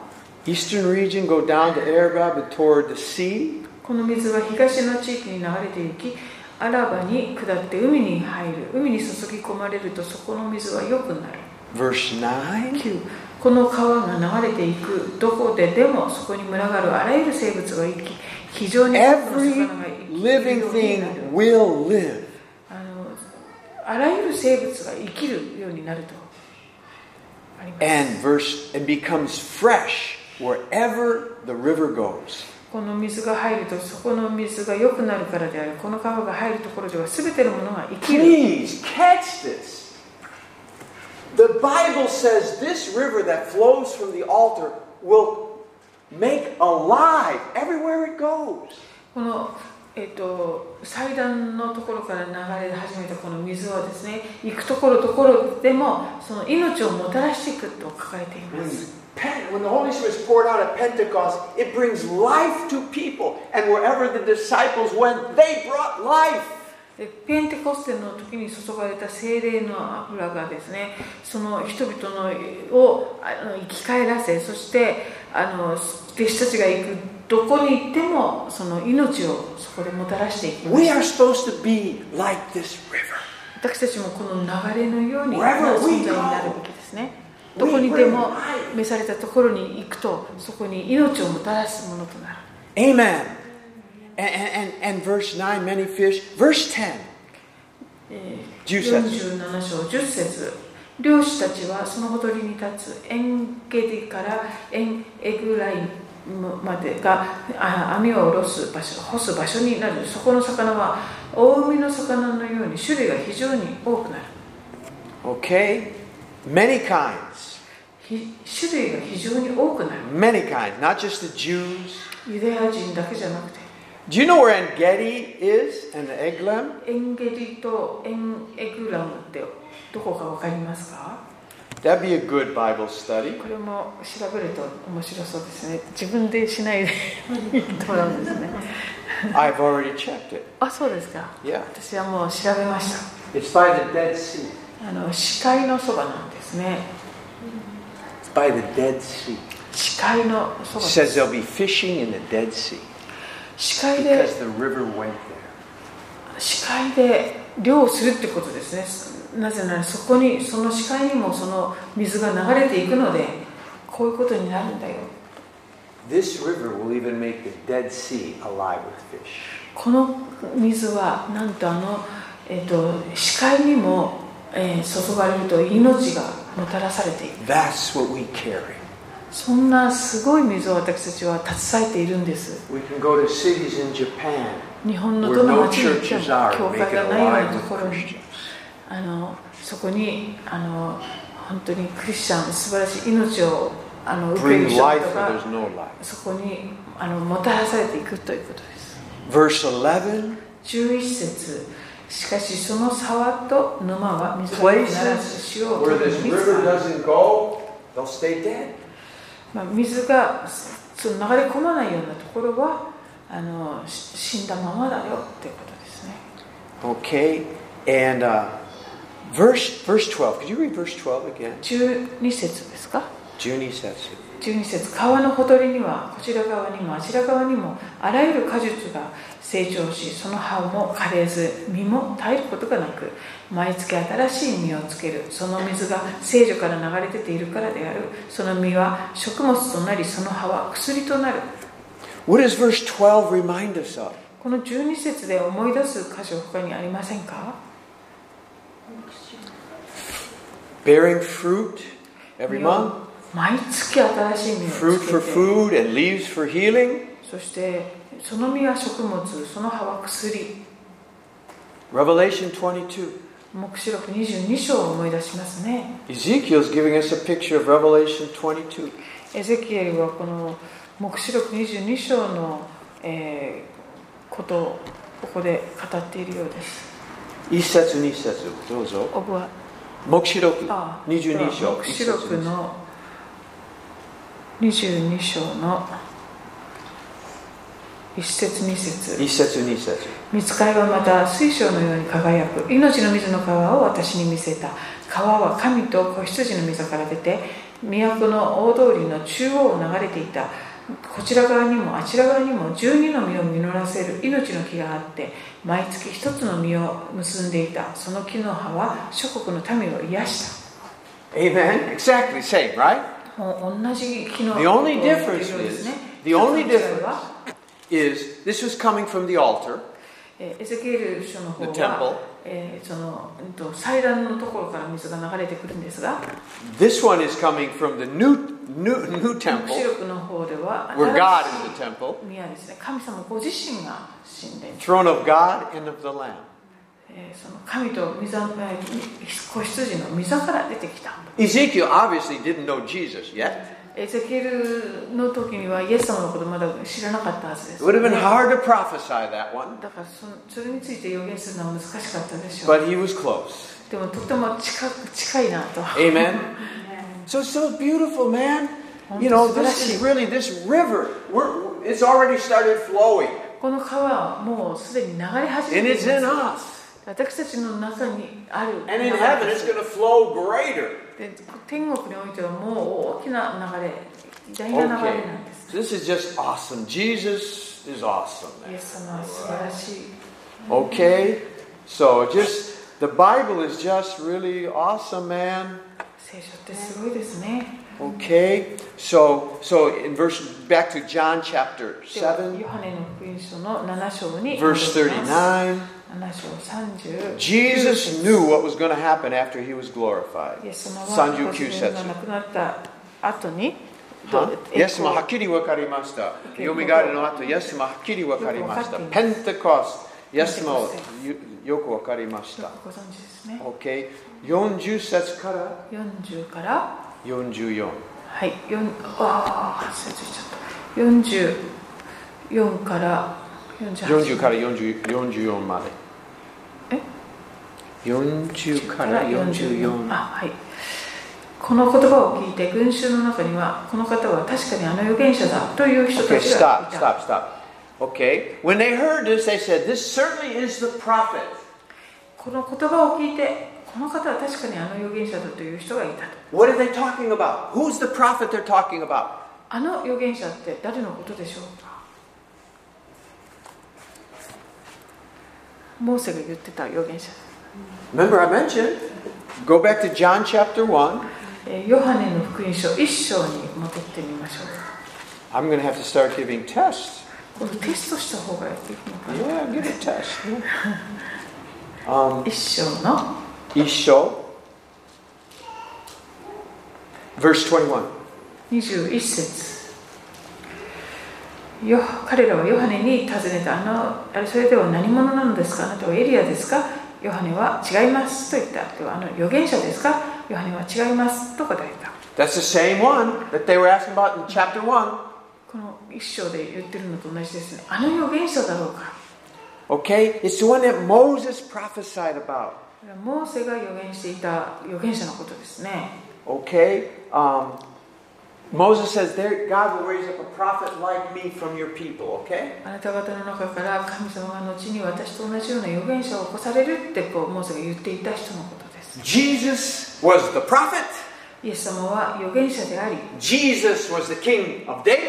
Eastern region go down to Arabah and toward the sea. この水は東の地域に流れて行きアラバに下って海に入る。海に注ぎ込まれるとそこの水は良くなる。Verse 99この川が流れていく。どこででもそこに群がるあらゆる生物が生き非常に Every living thing will live. あのあらゆる生物が生きるようになると。And verse and becomes fresh wherever the river goes. この水が入るとそこの水が良くなるからであるこの川が入るところでは全てのものが生きる Please catch this. The Bible says this river that flows from the altar will make alive everywhere it goes. この、えっと祭壇のところから流れ始めたこの水はですね行くところどころでもその命をもたらしていくと書かれています when the Holy Spirit is poured out at Pentecost, it brings life to people. And wherever the disciples went, they brought life. でペンテコステの時に注がれた精霊の油がですねその人々のをあの生き返らせそしてあの弟子たちが行くどこに行ってもその命をそこでもたらしていきます We are supposed to be like this river. 私たちもこの流れのように存在になるべきですね we どこにでも.召されたところに行くとそこに命をもたらすものとなる Amen. And, and, and verse 9, many fish. Verse 10. えー10節47章10節漁師たちはそのほとりに立つエンゲディからエンエグライまでがあ網を下ろす場所干す場所になるそこの魚は大海の魚のように種類が非常に多くなる Okay? Many kinds. ひ種類が非常に多くなる Many kinds. Not just the Jews. ユダヤ人だけじゃなくて Do you know where En Gedi is and the Eglam? エンゲディとエンエグラムってどこか分かりますか That'd be a good Bible study. これも調べると面白そうですね自分でしないで言ってもらうんですね I've already checked it. あそうですか Yeah. 私はもう調べました It's by the Dead Sea. あの視界のそばなんですね by the Dead Sea. 視界のそばで。視界で視界で漁をするってことですね。なぜならそこにその視界にもその水が流れていくのでこういうことになるんだよ。この水はなんとあの、えー、と視界にも、えー、注がれると命が。もたらされている。そんなすごい水を私たちは携えているんです。日本のどの町に行っても教会がないようなところに、あのそこにあの本当にクリスチャン、素晴らしい命をあの受ける人がそこにあのもたらされていくということです。Verse 11節。しかしその沢と沼は水を流す潮を取る水がまあ水がその流れ込まないようなところはあの死んだままだよということですね。Okay, and、uh, verse verse twelve. Could you read verse twelve again? 十二節ですか？十二節。12節川のほとりにはこちら側にもあちら側にもあらゆる果実が成長しその葉も枯れず実も絶えることがなく毎月新しい実をつける。その水が聖女から流れ出ているからである。その実は食物となりその葉は薬となる。What does verse 12 remind us of? この12節で思い出す箇所他にありませんか？Bearing fruit every month, 毎月新しい実 fruit をつ for けて food and leaves for healing. そしてその実は食物その葉は薬 Revelation 22. 黙示録22章を思い出しますね Ezekiel's giving us a picture of Revelation 22. エゼキエルはこの黙示録22章の、えーことをここで語っているようです一節二節どうぞ。オブは黙示録あ22章。黙示録の22章の1節2節。一節二節。見つかいはまた水晶のように輝く。命の水の川を私に見せた。川は神と子羊の溝から出て都の大通りの中央を流れていた。こちら側にもあちら側にも12の実を実らせる。命の木があって毎月一つの実を結んでいた。その木の葉は諸国の民を癒した。Amen. Exactly same, right? もう同じ木の The only ことを言ってい difference るようですね is- the only 一つの違いは Is this was coming from the altar, えーエゼキエル書の方 the は temple. えーそのうんと祭壇のところから水が流れてくるんですが This one is coming from the new new new 黙示 temple 録の方では where God 新 is し the temple, い宮ですね神様ご自身が神殿、throne of God and of the Lamb. えーその神と御座えー子羊の御座から出てきた Ezekiel obviously didn't know Jesus yet. エゼキエルの時にはイエス様のことまだ知らなかったはずです、would have been hard to prophesy that one, だからそそれについて予言するのは難しかったでしょう but he was close. でもとても近く近いなと Amen. So it's so beautiful, man. You know, this is really this river. We're, it's already started flowing, この川はもうすでに流れ始め and てい it's in ま us. す私たちの中にある And in heaven, it's going to flow greater. で天国においてはもう大きな流れ偉大な流れ Okay. なんです So this is just awesome. Jesus is awesome. イエ Man. ス様は素晴らしい Okay? So just the Bible is just really awesome, man. 聖書ってすごいですね Okay? So so in verse back to John chapter では 7, ヨハネの福音書の7章に verse 戻ります 39. 7章30 Jesus knew what was going to happen after he was glorified. イエス様は39ご自分節イエス様はっききり分かりました。よみがえりの後、イエス様はっきり分かりました。ペンテコスト、イエス様をよよく分かりました。ご存知ですね OK。40節から？40から？44。はい4ああ失礼しちゃった44から48 40から44まで。40から44あ、は。この言葉を聞いて群衆の中には、この方は確かにあの預言者だという人がいた。Okay, この言葉を聞いて、この方は確かにあの預言者だという人がいた。あの預言者って誰のことでしょうモーセが言ってた預言者 Remember, I mentioned, go back to John chapter 1. えーヨハネの福音書1章に戻ってみましょう I'm going to have to start giving tests. これテストした方がいくのかな Yeah, give a test. um, 1章の Isho, verse 21. 21節よ彼らはヨハネに尋ねたあのあれそれでは何者なのですか？あなたはエリアですか？ヨハネは違いますと言ったではあの預言者ですか？ヨハネは違いますと答えた That's the same one that they were asking about in chapter 1. この一章で言ってるのと同じですねあの預言者だろうか？Okay? It's the one that Moses prophesied about. モーセが預言していた預言者のことですね Okay? Um, Moses says, there, God will raise up a prophet like me from your people. Okay? あなた方の中から神様が後に私と同じような預言者を起こされるってこうモーセが言っていた人のことです Jesus was the prophet. イエス様は預言者であり Jesus was the king of David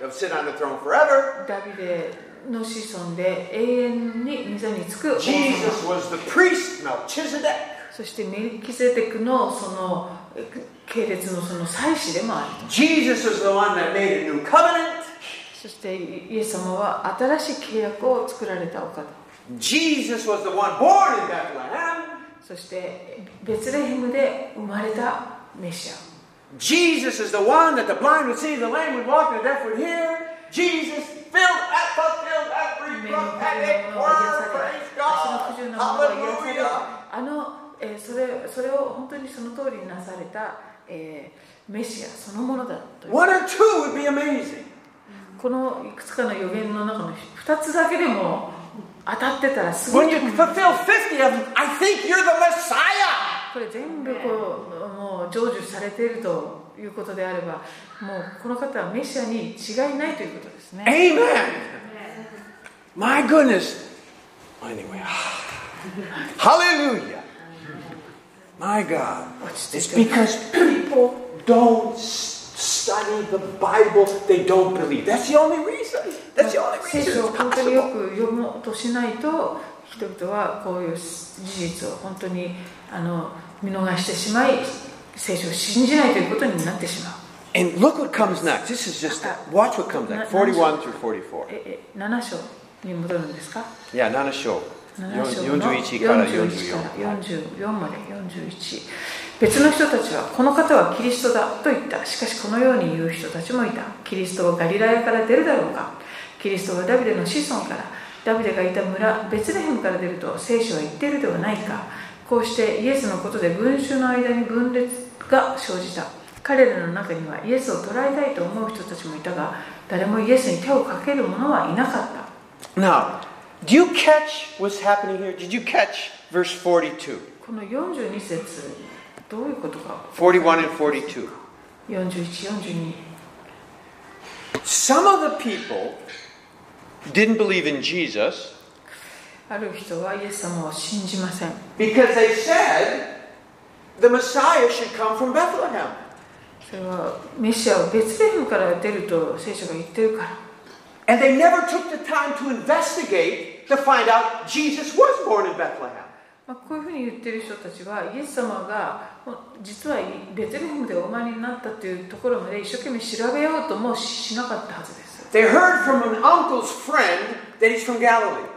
that would sit on the throne forever. ダビデの子孫で永遠に御座につく王様 Jesus was the priest, Melchizedek. そしてメルキゼテクのそのえ 系列のその祭司でもあると Jesus was the one that made a new covenant. そしてイエス様は新しい契約を作られたお方 Jesus was the one born in Bethlehem. そしてベツレヘムで生まれたメシア Jesus is the one that the blind would see, the lame would walk, and the deaf would hear. Jesus filled, that fulfilled every prophetic word. Praise God. Hallelujah. あの、えーそれそれを本当にその通りになされた、えーメシアそのものだという One or two would be amazing. このいくつかの予言の中の2つだけでも当たってたらすご When い you fulfill 50 of them, I think you're the Messiah. これ全部こうもう成就されているということであればもうこの方はメシアに違いないということですね Amen. My goodness. Anyway, hallelujah. My God. It's because people don't study the Bible, they don't believe. That's the only reason. That's the only 聖 reason 書を本当によ.く読もうとしないと人々はこういう事実を本当にあの見逃してしまい聖書を信じないということになってしまう And look what comes next. This is just, watch what comes next. 41 through 44. ええ7章に戻るんですか Yeah, 7章。7章の41から41から44。44まで41別の人たちはこの方はキリストだと言った。しかしこのように言う人たちもいた。キリストはガリラヤから出るだろうか。キリストはダビデの子孫から。ダビデがいた村ベツレヘムから出ると聖書は言っているではないか。こうしてイエスのことで群衆の間に分裂が生じた。彼らの中にはイエスを捕らえたいと思う人たちもいたが誰もイエスに手をかける者はいなかった。Now, do you catch what's happening here? Did you catch verse 42? この42節どういうことか41 and 42. 4142 Some of the people didn't believe in Jesus ある人はイエス様を信じません because they said the Messiah should come from Bethlehem. それはメシアはベツレヘムから出ると聖書が言ってるから And they never took the time to investigate to find out Jesus was born in Bethlehem. まあ、こういうふうに言ってる人たちはイエス様が実はベツレヘムでお生まれになったというところまで一生懸命調べようともしなかったはずです They heard from an uncle's friend that he's from Galilee.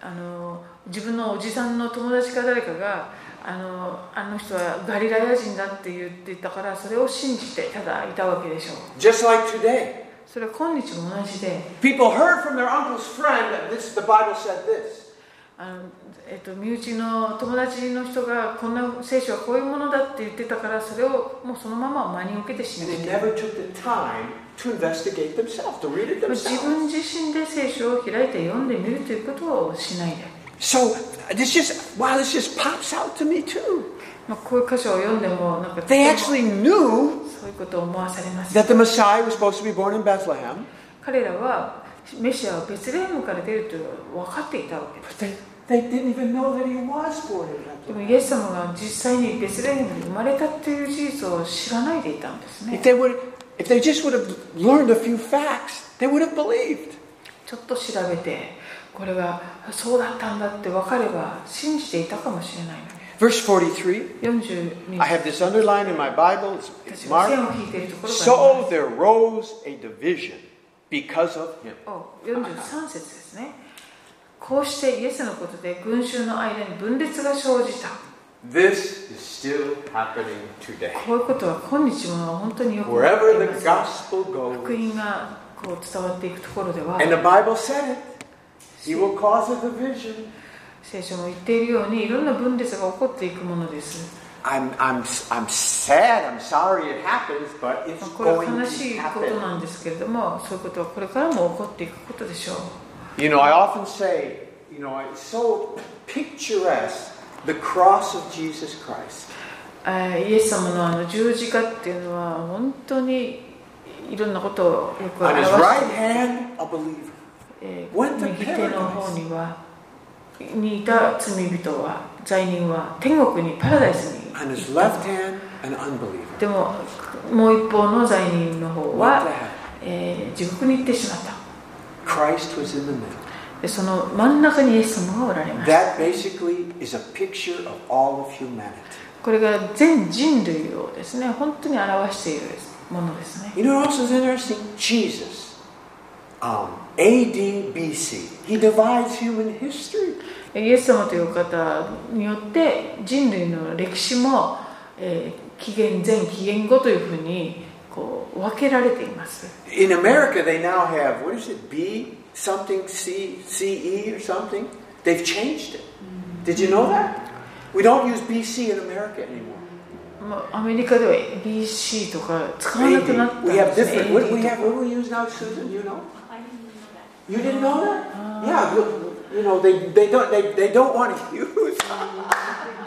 あの自分のおじさんの友達か誰かがあのあの人はガリラヤ人だって言っていたからそれを信じてただいたわけでしょう Just like today. それは今日も同じで People heard from their uncle's friend that this, the Bible said this. あの、えっと、身内の友達の人がこんな聖書はこういうものだって言ってたからそれをもうそのまま真に受けてしまった。自分自身で聖書を開いて読んでみるということをしないで。So, this just, wow, this just pops out to me too. まあこういう箇所を読んでも、なんか、they actually knew そういうことを思わされました。that the Messiah was supposed to be born in Bethlehem. 彼らは、メシアはベツレームから出ると分かっていたわけで。They, didn't even know that he was born in でも.イエス様が実際にベツレヘムに生まれたっていう事実を知らないでいたんですね If they would if they just would have learned a few facts, they would have believed. ちょっと調べてこれがそうだったんだって分かれば信じていたかもしれないのに Verse 43. 42 I have this underlined in my Bible. It's, marked. So there rose a division because of him. すお43節ですねこうしてイエスのことで群衆の間に分裂が生じた This is still happening today. こういうことは今日も本当によく起こ Wherever ってい the ます gospel 福 goes, 音がこう伝わっていくところでは and the Bible said it, He will cause a division. 聖書も言っているようにいろんな分裂が起こっていくものです I'm, I'm, I'm sad, I'm sorry it happens, but it's まあこれは悲しいこと.なんですけれどもそういうことはこれからも起こっていくことでしょう You know, I often say, you know, I so picturesque the cross of Jesus Christ. イエス様の,あの十字架っていうのは本当にいろんなことをよく表して右手の方に,はにいた罪人は、罪人は天国にパラダイスに行っ。でももう一方の罪人の方は地獄に行ってしまった。Christ was in the middle. でその真ん中にイエス様がおられました That basically is a picture of all of humanity. これが全人類をですね本当に表しているものですね You know what else is interesting? Jesus, um, AD, BC, he divides human history. イエス様という方によって人類の歴史も、えー紀元前紀元後というふうにこう分けられています In America, they now have, what is it, B something, C, CE or something? They've changed it. Did you know that? We don't use BC in America anymore. まあアメリカでは BC とか使わなくなったん AD. We have ですね different, what do we AD と have, か what do we use now, Susan? You know? You didn't know that? Yeah, you, you know, they, they, don't, they, they don't want to use,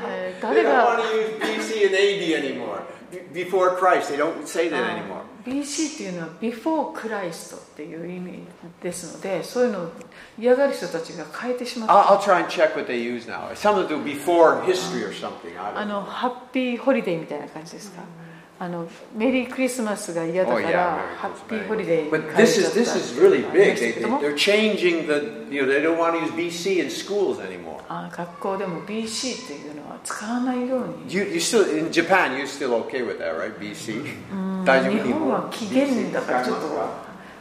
えー they 誰 don't が want to use BC and AD anymore. Be- Before Christ, they don't say that anymore. BC っていうのは Before Christ っていう意味ですのでそういうのを嫌がる人たちが変えてしまった I'll, I'll try and check what they use now. Something to do before history or something. I あ don't know. のハッピーホリデーみたいな感じですか、あのメリークリスマスが嫌だ Oh から、 yeah, ハ Merry ッピー Christmas. ホリデーに But 変え this ちゃ is った this is really ありま big. した They, け they ども they're changing the you know they don't want to use BC in schools anymore. あ学校でも BC っていうのは使わないように You you still in Japan? You're still okay with that, right? BC. 日本は紀元だからちょっと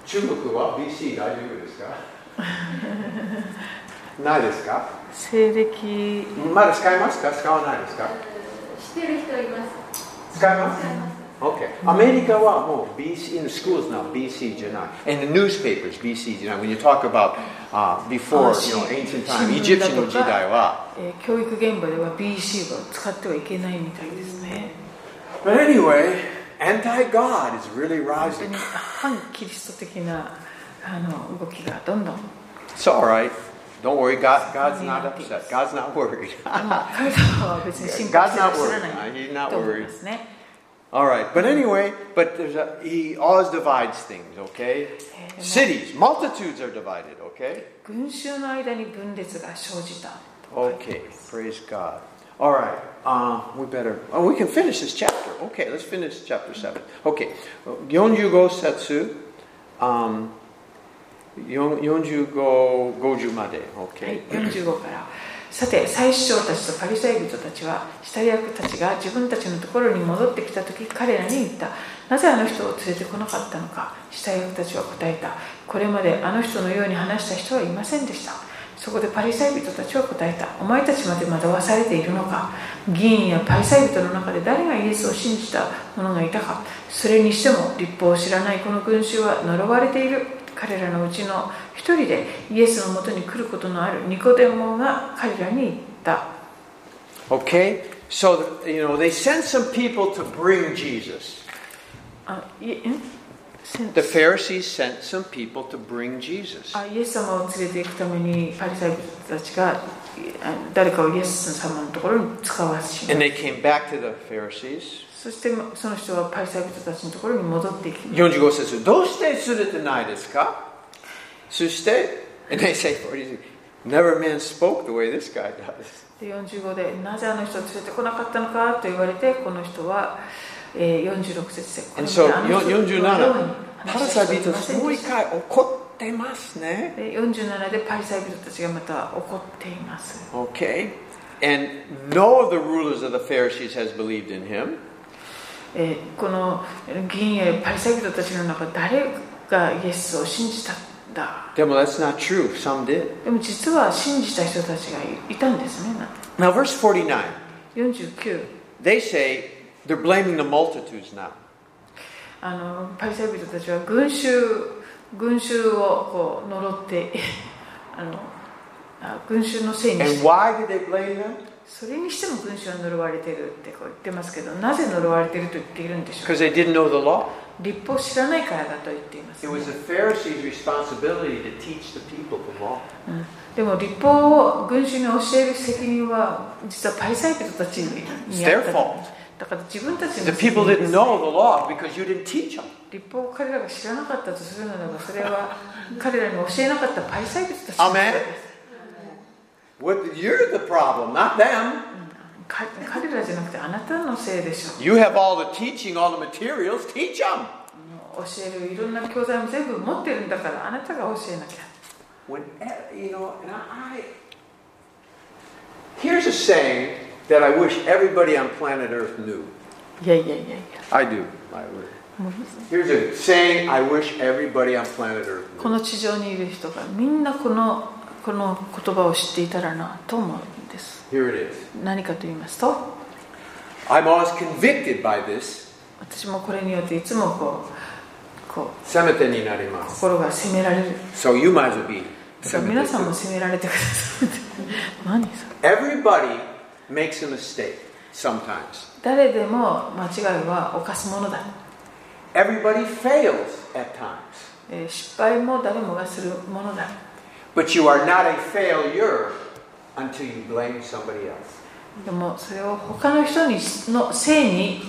中国は BC 大丈夫ですか？ないですか？西暦まだ使いますか？使わないですか？知ってる人います？使います。Okay. アメリカはもう BC in the schools now BC じゃない。In the newspapers BC じゃない。When you talk about、uh, before あ you know ancient 新 time 聞 Egyptian だとかの時代は。えー教育現場では BC を使ってはいけないみたいですね But anyway, anti-God is really 本当 rising. に反キリスト的なあの動きがどんどん It's all right. Don't worry. God, God's not upset. God's not worried. でも彼らは別に心配してらっしゃらない He's not と思い worried. ますね all right. But anyway, but there's a, he always divides things. Okay. Cities, multitudes are divided. Okay. 群衆の間に分裂が生じたと書いて Okay. Praise God. All right. Uh, we better. Oh, we can finish this chapter. Okay. Let's finish chapter seven. Okay. 45節 um, 45、50まで。はい Okay.、 45から さて最首長たちとパリサイ人たちは下役たちが自分たちのところに戻ってきた時彼らに言った。なぜあの人を連れてこなかったのか。下役たちは答えた。これまであの人のように話した人はいませんでした。そこでパリサイ人たちは答えた。お前たちまで惑わされているのか。議員やパリサイ人の中で誰がイエスを信じた者がいたか。それにしても立法を知らないこの群衆は呪われている。彼らのうちの一人でイエスのもとに来ることのあるニコデモが彼らに言った。Okay, so you know they sent some people to bring Jesus. The Pharisees sent some people to bring Jesus. あイエス様を連れて行くためにパリサイ人たちが誰かをイエス様のところに使わし And they came back to the Pharisees. そしてその人はパリサイ人たちのところに戻っていき45節どうして連れてないですか？そして、and they say, 46, never man spoke the way this guy does. で45でなぜあの人を連れてこなかったのかと言われてこの人は、えー、46節でこの人のように47、パ話ラサイ人した人はいませんもう一回怒ってますね。で47でパリサイ人たちがまた怒っています Okay. And no the rulers of the Pharisees has believed in him. えーこの議員やパリサイ人たちの中誰がイエスを信じたんだでも that's not true. Some did. でも実は信じた人たちがいいたんですね Now, verse 49. 49 they say they're blaming the multitudes now. あのパリサイ人たちは群衆群衆をこう呪ってあのあ群衆のせいに And して why did they blame them? それにしても群衆は呪われてるってこう言ってますけどなぜ呪われてると言っているんでしょう？Because they didn't know the law. 立法を知らないからだと言っています、It was the Pharisees' responsibility to teach the people the law. うんでも立法を群衆に教える責任は実はパリサイ人たちに It's あっ their た fault. だから自分たちの The 責 people 任で didn't す know the law because you didn't teach them. 立法を彼らが知らなかったとするならばそれは彼らに教えなかったパリサイ人たちのせいです What, you're the problem, not them. か彼らじゃなくてあなたのせいでしょ You have all the teaching, all the materials. Teach them. 教えるいろんな教材も全部持ってるんだからあなたが教えなきゃ When eh, you know, and I, I here's a saying that I wish everybody on planet Earth knew. いやいやいやいや I do. I would. もう Here's a saying I wish everybody on planet Earth こ knew. の地上にいる人がみんなこの この言葉を知っていたらなと思うんです Here it is. 何かと言いますと I'm always convicted by this. 私もこれによっていつもこうこうせめてになります。心が責められる So you might as well be. 皆さんも責められてください何それ Everybody makes a mistake sometimes. 誰でも間違いは犯すものだ Everybody fails at times. えー失敗も誰もがするものだ But you are not a failure until you blame somebody else. でもそれを他の人にのせいに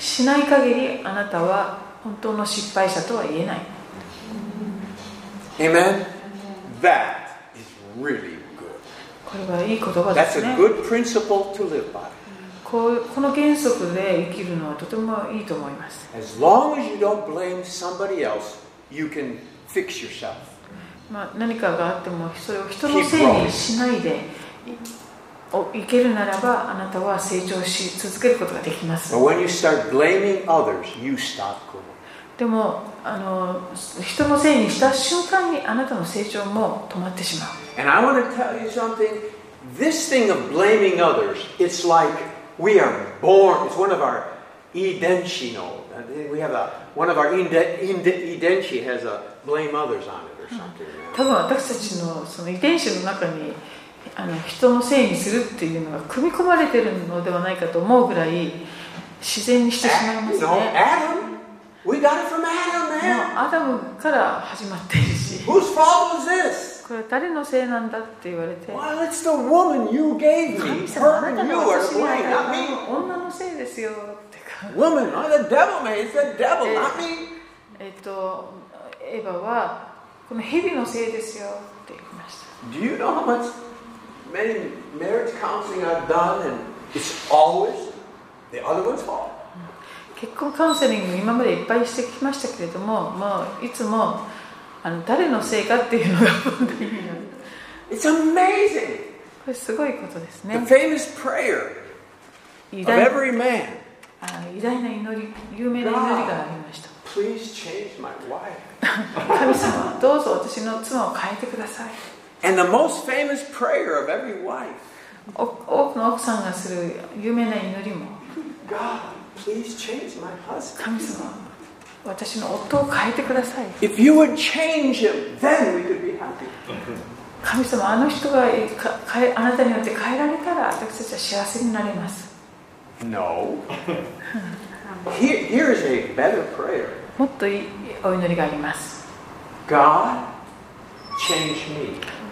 しない限りあなたは本当の失敗者とは言えない Amen? That is really good. これはいい言葉で That's す a ね good principle to live by. この原則で生きるのはとてもいいと思います As long as you don't blame somebody else, you can fix yourself. まあ、何かがあってもそれを人のせいにしないでいけるならばあなたは成長し続けることができます.でもあの人のせいにした瞬間にあなたの成長も止まってしまう And I want to tell you something. This thing of blaming others, it's like we are born, it's one of our identitional. We have a, one of our identity has a blame others on it or something. 多分私たちの,その遺伝子の中にあの人のせいにするっていうのが組み込まれてるのではないかと思うぐらい自然にしてしまいますね。アダムから始まっているし。Whose fault was this? これは誰のせいなんだって言われて。Well, it's the woman you gave me. 神様あなたの私に与えた I mean, 女のせいですよってか。Woman, not the devil, man. It's the devil, not me. えっと、エヴァは。この蛇のせいですよって言いました Do you know how much many marriage counseling I've done, and it's always the other one's fault. 結婚カウンセリング今までいっぱいしてきましたけれどももういつもあの誰のせいかっていうのが問題になる It's amazing. これすごいことです The ね famous prayer 偉 of 大 every man. あ偉大な祈り有名な祈りがありました Please change my wife. 神様どうぞ私の妻を変えてください And the most famous prayer of every wife お多くの奥さんがする有名な祈りも God, please change my husband. 神様私の夫を変えてください If you would change him, then we could be happy. 神様あの人がかあなたによって変えられたら私たちは幸せになれます No. もっといいお祈りがあります。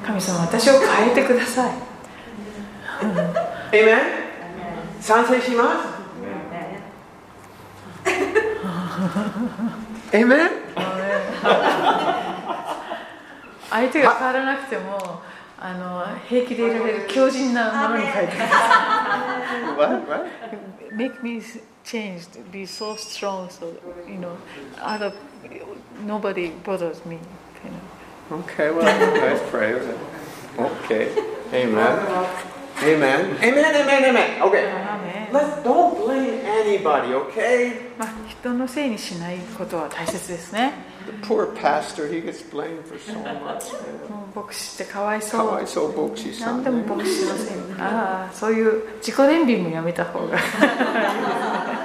神様、私を変えてください。Amen? 賛成します ?Amen? 相手が変わらなくても。あの平気でいられる強靭なものに変えてくださ What? What? い Make me change be so strong so you know other nobody bothers me kind of Okay, well, let's pray. Okay. Amen. Amen. Amen, amen, amen. Okay. アーメン ね。 Let, don't blame anybody, okay? まあ、人のせいにしないことは大切ですね。 The poor pastor, he gets blamed for so much. もう牧師ってかわいそかわうい。そう牧師さ何んね。でも牧師のせいに。ああ、そういう自己憐憫もやめた方が。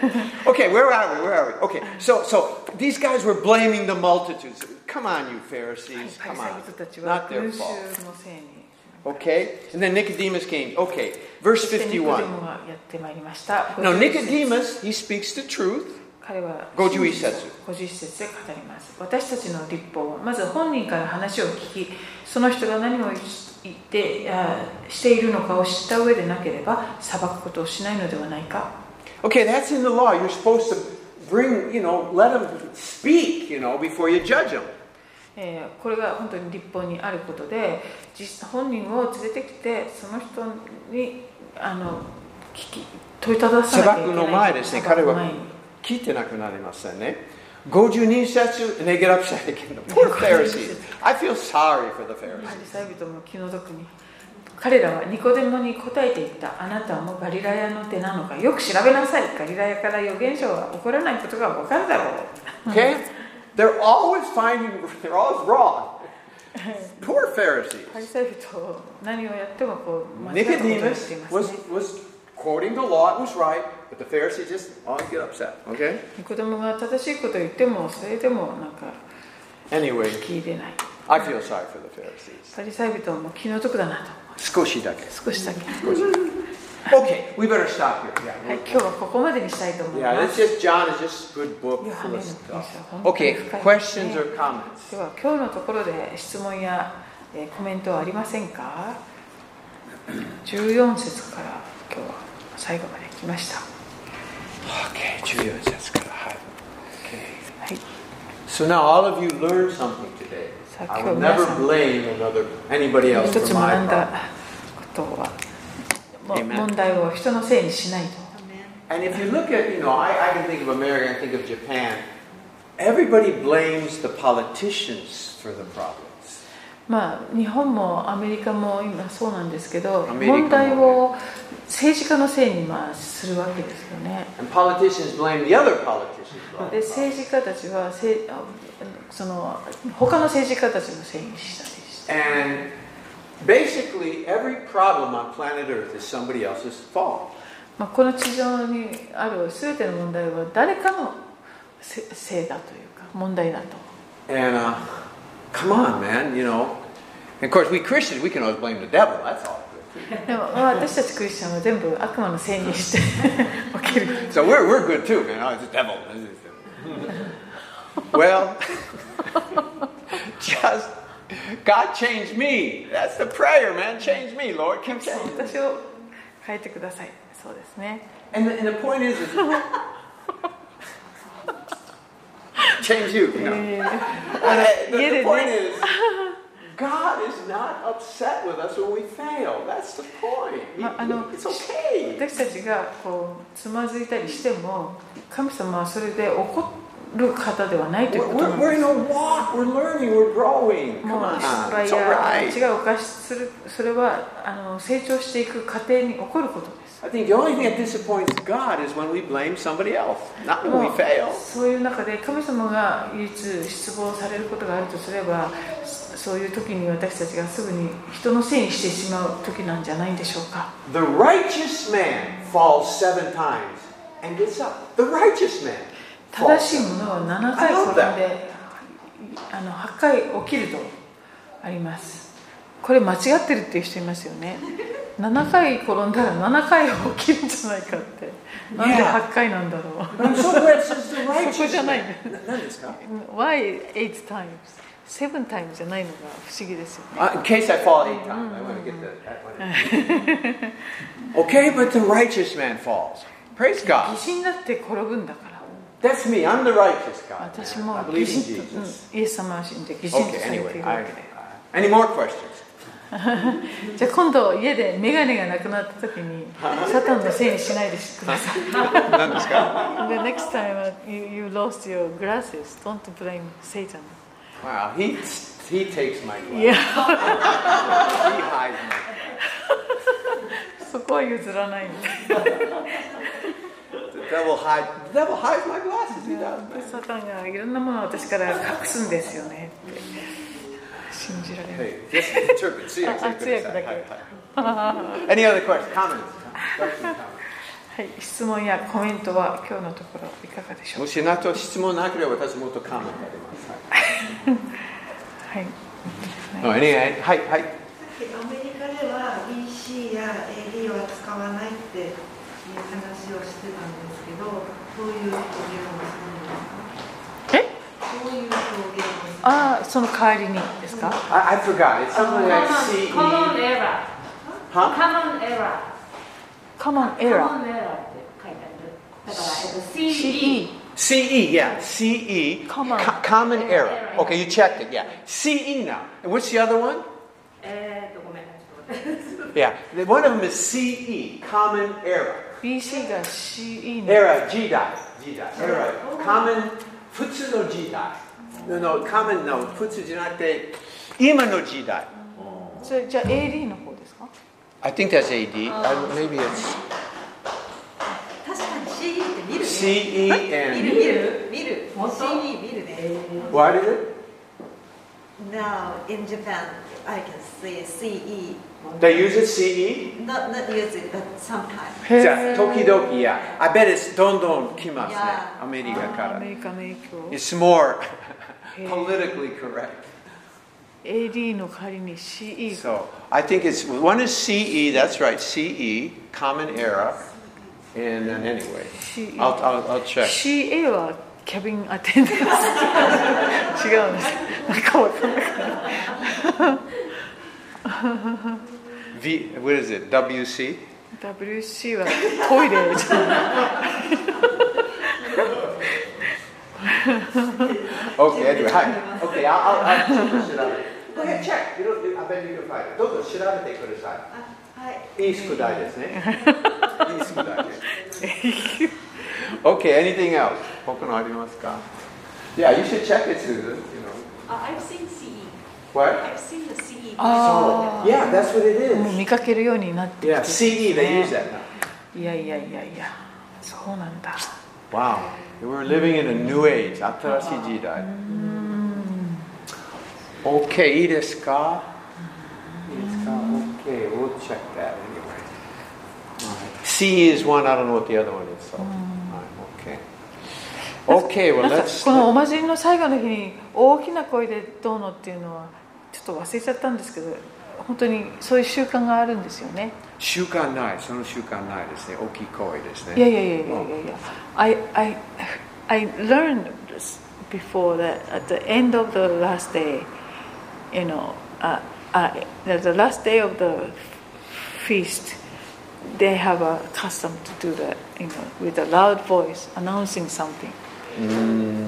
Okay, where are we? Where are we? Okay, so so these guys were blaming the multitudes. Come on, you Pharisees. パリ Come サイ on. 人たちは Not their 群衆 fault. のせいに。 Okay? And then Nicodemus came. Okay, verse そしてニコデ 51. モがやってまいりました。 Now, 51節 Nicodemus, he speaks the truth. 彼は51節。51節で語ります。私たちの立法はまず本人から話を聞きその人が何を言ってあしているのかを知った上でなければ裁くことをしないのではないか。Okay, that's in the law. You're supposed to bring, you know, let them speak, you know, before you judge them. えーこれが本当に立法にあることで実本人を連れてきてその人にあの聞き問いたださなきゃいけない。裁くの前ですね。彼は聞いてなくなりましたね。52節 and they get upset again. The poor Pharisees. I feel sorry for the パ Pharisees. リサイ人も気の毒に彼らはニコデモに答えていったあなたはもうガリラヤの手なのかよく調べなさいガリラヤから預言者は起こらないことが分かるだろう Okay? They're always finding, they're always wrong. Poor Pharisees. パリサイ人を何をやってもこう間違ったことい Nicodemus ます was, ね was quoting the law, it was right, but the Pharisees just always get upset. Okay? ニコデモが正しいことを言ってもそれでもなんか Anyway, 聞いてない I feel sorry for the Pharisees. パリサイ人も気の毒だなと少しだけ。少しだけ Okay, we better stop here. はい Yeah. 今日はここまでにしたいと思い Yeah, ます just John is just good book full ネ of の stuff. Okay, questions ね or comments? では今日のところで質問や、えーコメントはありませんか14節から今日は最後まで来ました Okay, 14節からはい Okay. はい So now all of you learned something today. さあ I 今 will 日皆 never さん blame another anybody else 一 for つ my 学んだ problem. ことはも Amen. 問題を人のせいにしないと And if you look at, you know, I, I can think of America, I can think of Japan. Everybody blames the politicians for the problems. まあ日本もアメリカも今そうなんですけどアメリカもね問題を 政治家のせいにまあするわけですよねで政治家たちはせその他の政治家たちのせいにしたりして. And basically, every problem on planet Earth is somebody else's fault. まあ、この地上にある全ての問題は誰かのせせいだというか問題だと And uh, come on, man, you know. And of course, we Christians, we can always blame the devil. That's all. でも、まあ、私たちクリスチャンは全部悪魔のせいにして起きる So we're, we're good too, man. Oh, it's the devil. well, just God changed me. That's the prayer, man. Change me, Lord. Can change me. 私を変えてくださいそうですね And the, and the point is, is change you. you know. And the, the, the point is, 私たちがつまずいたりしても神様はそれで怒る方ではないということなんで。それは成長していく過程に起こること。I think the only thing that disappoints God is when we blame somebody else, not when も we う fail. そういう中で神様が唯一失望されることがあるとすればそういう時に私たちがすぐに人のせいにしてしまう時なんじゃないんでしょうか The righteous man falls seven times and gets up. The righteous man. 正しいものは7回転んであの8回起きるとありますこれ間違ってるっていう人いますよね7回転んだら7回起きるんじゃないかってなんで Yeah. 8回なんだろう the そこじゃない何ですか Why 8 times? 7 times じゃないのが不思議ですよね Uh, in case I fall eight times, I want to get one. okay, but the righteous man falls. Praise 疑 God. 心になって転ぶんだから That's me. I'm the righteous God. 私.も I 疑 believe in 心と、うん Jesus. イエス様を信じて疑心と Okay, されてい anyway. るわ I, けで uh, any more questions? じゃあ今度家で眼鏡がなくなった時にサタンのせいにしないでください何ですか The next time uh, you, you lost your glasses, don't blame Satan. Wow, he, he takes my glasses. Yeah. He hides my そこは譲らないんで。devil hide, the devil hides my glasses. He does. サタンがいろんなものを私から隠すんですよねって信じられない Any other questions? Comments? はい、質問やコメントは今日のところいかがでしょうもしなと質問なければ私もっとコメントあります。はい、はい。はい、はい。アメリカでは BC や AD は使わないっていう話をしてたんですけど、どういう表現をするんですかえ？どういう表現ああその代わりにですか I, I forgot. It's something like CE. common error Huh? common error Common error common error って書いてあるだから、えっと、 CE CE, yeah. CE. Common. Co- common error. Okay, you checked it, yeah. CE now. And what's the other one? えーっとごめんちょっと待って Yeah. The- One of them is CE, common error. BC が CE に Error, G 代。G 代。Error. Common, 普通の G 代。No, no, common, no. 普通じゃなくて、今の時代。それじゃあ AD の方ですか I think that's AD. I, maybe it's 確かに CD って見るね。CE 見 and る見る見る。CD 見るね。what is it? Now in Japan, I can say CE. They use it CE? Not not use it, but sometimes. じゃあ、時々、yeah. I bet it's どんどん来ますね。アメリカからアメ。リカの影響 It's more politically correct. AD の代わりに CE So I think it's one is CE, that's right, CE, common era. And then anyway, CE I'll, I'll, I'll check. CA はキャビンアテンダンス違うんですなんかわかんない V, what is it, WC? WC はトイレじゃない Okay, anyway, hi. Okay, I'll, I'll, I'll check it out. Go ahead, check. You don't, I bet you can find it. どうぞ調べてくださあはい。い。いい宿題ですね。いい宿題です。Okay, anything else? 他のありますか Yeah, you should check it, Susan. You know. Uh, I've seen CE What? I've seen the CE あ Yeah, that's what it あもう is. 見かけるようになってきて Yeah, CE, they use that now. いやいやいやいやそうなんだ Wow. We're living in a new age. 新しい時代。Okay, いいですかいいですか Okay, we'll check that anyway. C is one, I don't know what the other one is. So. Okay. Well let's. このお祭りの最後の日に大きな声でどうのっていうのはちょっと忘れちゃったんですけど本当にそういう習慣があるんですよね習慣ない。その習慣ないですね。大きい声ですね。いやいやいやいやいやいや I, I, I learned this before that at the end of the last day you know uh, uh, the last day of the feast they have a custom to do that you know with a loud voice announcing something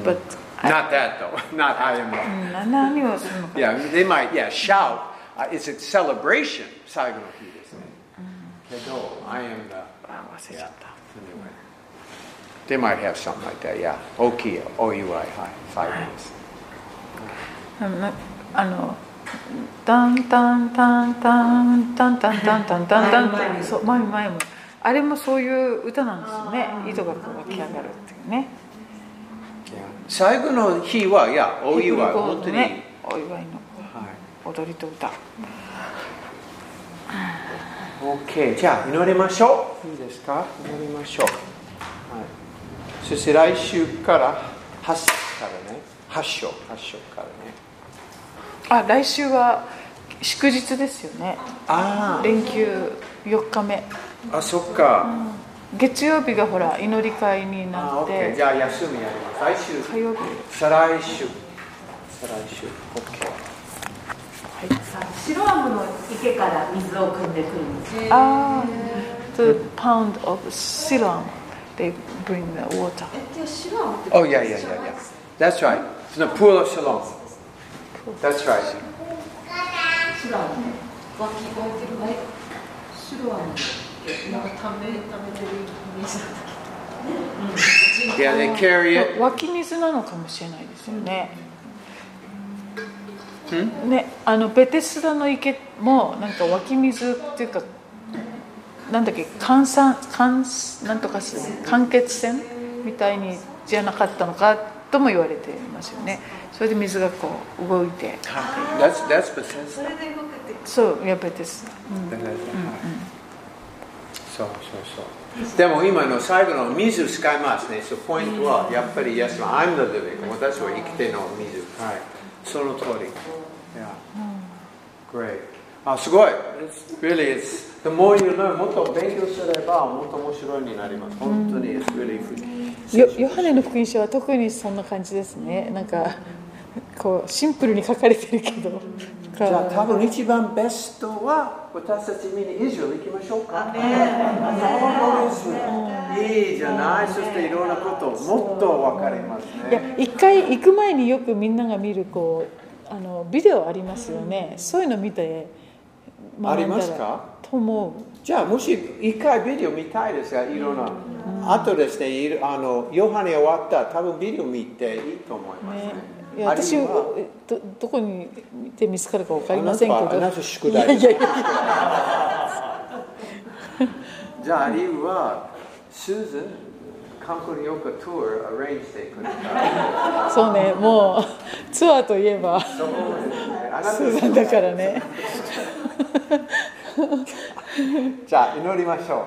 but I, Not that though. Not I am. うんな何をするのか Yeah, they might, yeah, shout. Uh, it's a celebration. 最後の日ですね。けど、I am the. あ忘れちゃった Anyway. They might have something like that, yeah. 大きいよ。お祝い、はい。最後です。あのなあのタンタンタンタンタンタンタンタンタンタンタンそう前も前もあれもそういう歌なんですよね糸がこう湧き上がるっていうね.最後の日は、いや、お祝い、本当に。お祝いの踊りと歌 OK。じゃあ、祈りましょう。いいですか？祈りましょう。はい。そして来週から、8節からね。8章、8章からね。あ来週は祝日ですよねあ連休4日目あ、あ、そっか。月曜日がほら祈り会にあ、なっ OK。てじゃあ、休みやります。来週。火曜日再来週。再来週。OK。シロアムの池から水を汲んでくるんですああ the pound of Siloam they bring the water Oh, yeah, yeah, yeah, yeah. That's right. It's the pool of Shalom. That's right. シロアムね湧き湧いてるねシロアムってなんかためためてるイメージだったけど Yeah, they carry it. 湧き水なのかもしれないですよね。ね、あのベテスダの池もなんか湧き水っていうかなんだっけ換算換なんとか間欠泉みたいにじゃなかったのかとも言われていますよねそれで水がこう動いて That's, that's そ.れで動くってそうやっぱりです、うん.そうそうそう。でも今の最後の水使いますね。そうポイントはやっぱり Yes, I'm the living. 私は生きての水。はい。その通り。Yeah. Great. あ、すごい。It's really, it's, the more you learn, もっと勉強すればもっと面白いになります。本当に、it's really. よヨハネの福音書は特にそんな感じですねなんかこうシンプルに書かれてるけどじゃあ多分一番ベストは私たちみんなイスラエル行きましょうか。いいじゃない。そしていろんなこともっと分かりますいやね。一回行く前によくみんなが見るこうあのビデオありますよね。そういうの見てありますか？と思じゃあもし一回ビデオ見たいですが、いろんな、あとですね、いるあのヨハネ終わったら多分ビデオ見ていいと思いうますね。ね。いや私は。どどこに見て見つかるか分かりませんけど。あなた宿題 じゃああるいは、スーザン、観光旅行ツアーアレンジしてくれた。そうねもうツアーといえばそうですね。あなたスーザンだからね じゃあ祈りましょう。